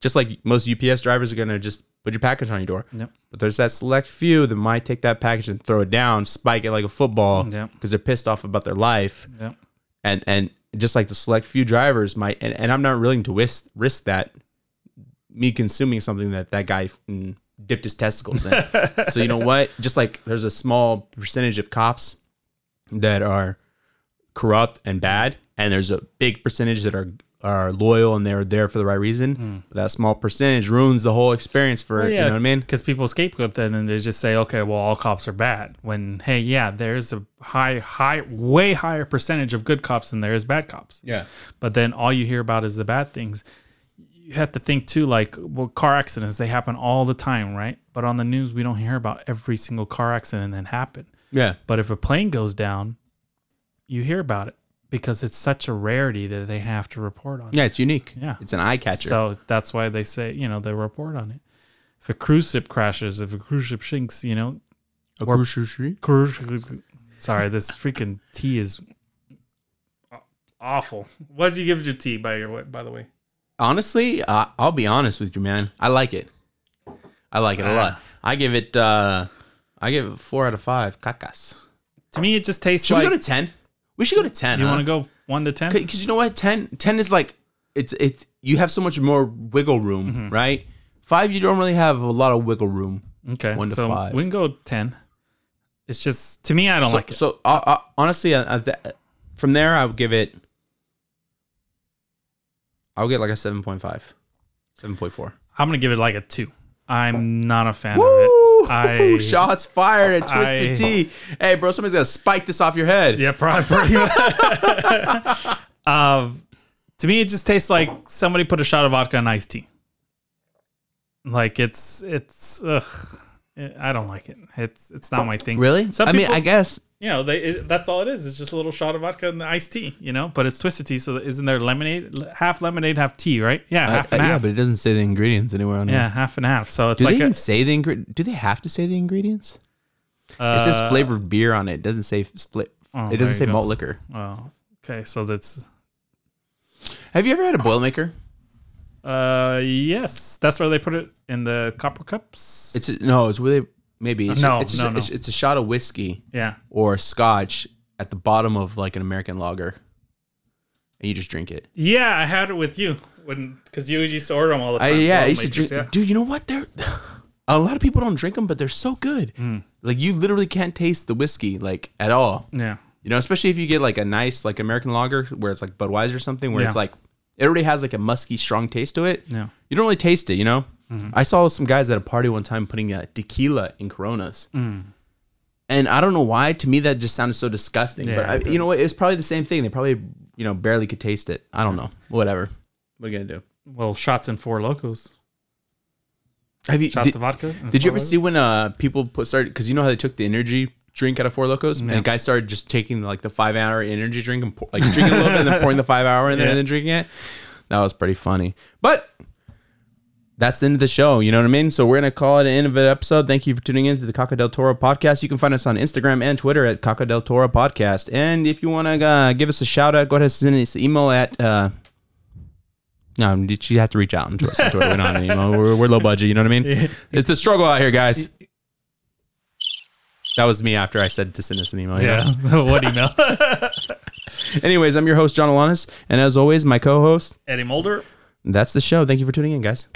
just like most UPS drivers are going to just put your package on your door. Yep. But there's that select few that might take that package and throw it down, spike it like a football Yep. because they're pissed off about their life. Yep. And and just like the select few drivers might and, and I'm not willing to risk risk that me consuming something that that guy mm, dipped his testicles in. so you know what? Just like there's a small percentage of cops that are corrupt and bad, and there's a big percentage that are are loyal and they're there for the right reason. Hmm. But that small percentage ruins the whole experience for you know what I mean? Because people scapegoat that and they just say, okay, well, all cops are bad. When, hey, yeah, there's a high, high, way higher percentage of good cops than there is bad cops. Yeah. But then all you hear about is the bad things. You have to think too, like, well, car accidents, they happen all the time, right? But on the news, we don't hear about every single car accident that happened. Yeah. But if a plane goes down, you hear about it because it's such a rarity that they have to report on. it. Yeah, it's unique. Yeah. It's an eye catcher. So that's why they say, you know, they report on it. If a cruise ship crashes, if a cruise ship sinks, you know, A cruise ship? cruise sorry, this freaking tea is awful. What did you give your tea by your way, by the way? Honestly, uh, I'll be honest with you, man. I like it. I like it a lot. I give it uh I give it four out of five. Cacas. To me it just tastes Should like we go to ten? We should go to ten. you huh? want to go 1 to 10? because you know what 10, 10 is like it's it's you have so much more wiggle room Mm-hmm. right five you don't really have a lot of wiggle room Okay. one to so five. we can go 10. It's just to me I don't so, like it. so uh, uh, honestly uh, uh, th- from there i would give it i'll get like a 7.5 7.4 I'm going to give it like a 2. I'm not a fan of it. I shots fired at twisted I- tea hey bro somebody's gonna spike this off your head Yeah, probably um, to me, it just tastes like somebody put a shot of vodka in iced tea. Like it's it's ugh, I don't like it. It's it's not my thing. really Some i mean i guess You know, they it, that's all it is. It's just a little shot of vodka and the iced tea. You know, but it's twisted tea. So isn't there lemonade, half lemonade, half tea, right? Yeah, half Uh, and yeah half. but it doesn't say the ingredients anywhere on it. yeah, here half and half. So it's do like they a, even say the ingredient do they have to say the ingredients uh, it says flavored beer on it it doesn't say split oh, it doesn't say go. malt liquor Oh, okay. So that's Have you ever had a Boilermaker? uh yes, that's where they put it in the copper cups. It's a, no, it's where they maybe it's, No, it's, just no, a, no. It's, it's a shot of whiskey yeah. or scotch at the bottom of like an American lager, and you just drink it. Yeah, I had it with you when because you used to order them all the I, time. yeah, I used to drink. Dude, you know what? They're a lot of people don't drink them, but they're so good. Mm. Like you literally can't taste the whiskey like at all. Yeah. yeah. You know, especially if you get like a nice like American lager where it's like Budweiser or something where it's like it already has like a musky, strong taste to it. Yeah. You don't really taste it, you know. Mm-hmm. I saw some guys at a party one time putting uh, tequila in Coronas, Mm. and I don't know why. To me, that just sounded so disgusting. but I, you know what? It's probably the same thing. They probably you know barely could taste it. I don't know. Whatever. What are you gonna do? Well, shots and four locos. Have you Shots did, of vodka. did you ever see when uh people put started because you know how they took the energy drink out of Four Locos and the guy started just taking like the five hour energy drink and pour, like drinking a little bit and then pouring the five hour in there and then drinking it. That was pretty funny. But that's the end of the show. You know what I mean? So we're gonna call it an end of an episode. Thank you for tuning in to the Caca del Toro podcast. You can find us on Instagram and Twitter at Caca del Toro podcast. And if you want to uh, give us a shout out, go ahead and send us an email at. Uh, no, you have to reach out and to us on Twitter. We don't have an email. We're, we're low budget. You know what I mean? It's a struggle out here, guys. That was me after I said to send us an email. Yeah. what email? Anyways, I'm your host, John Alanis. And as always, my co host. Eddie Mulder. That's the show. Thank you for tuning in, guys.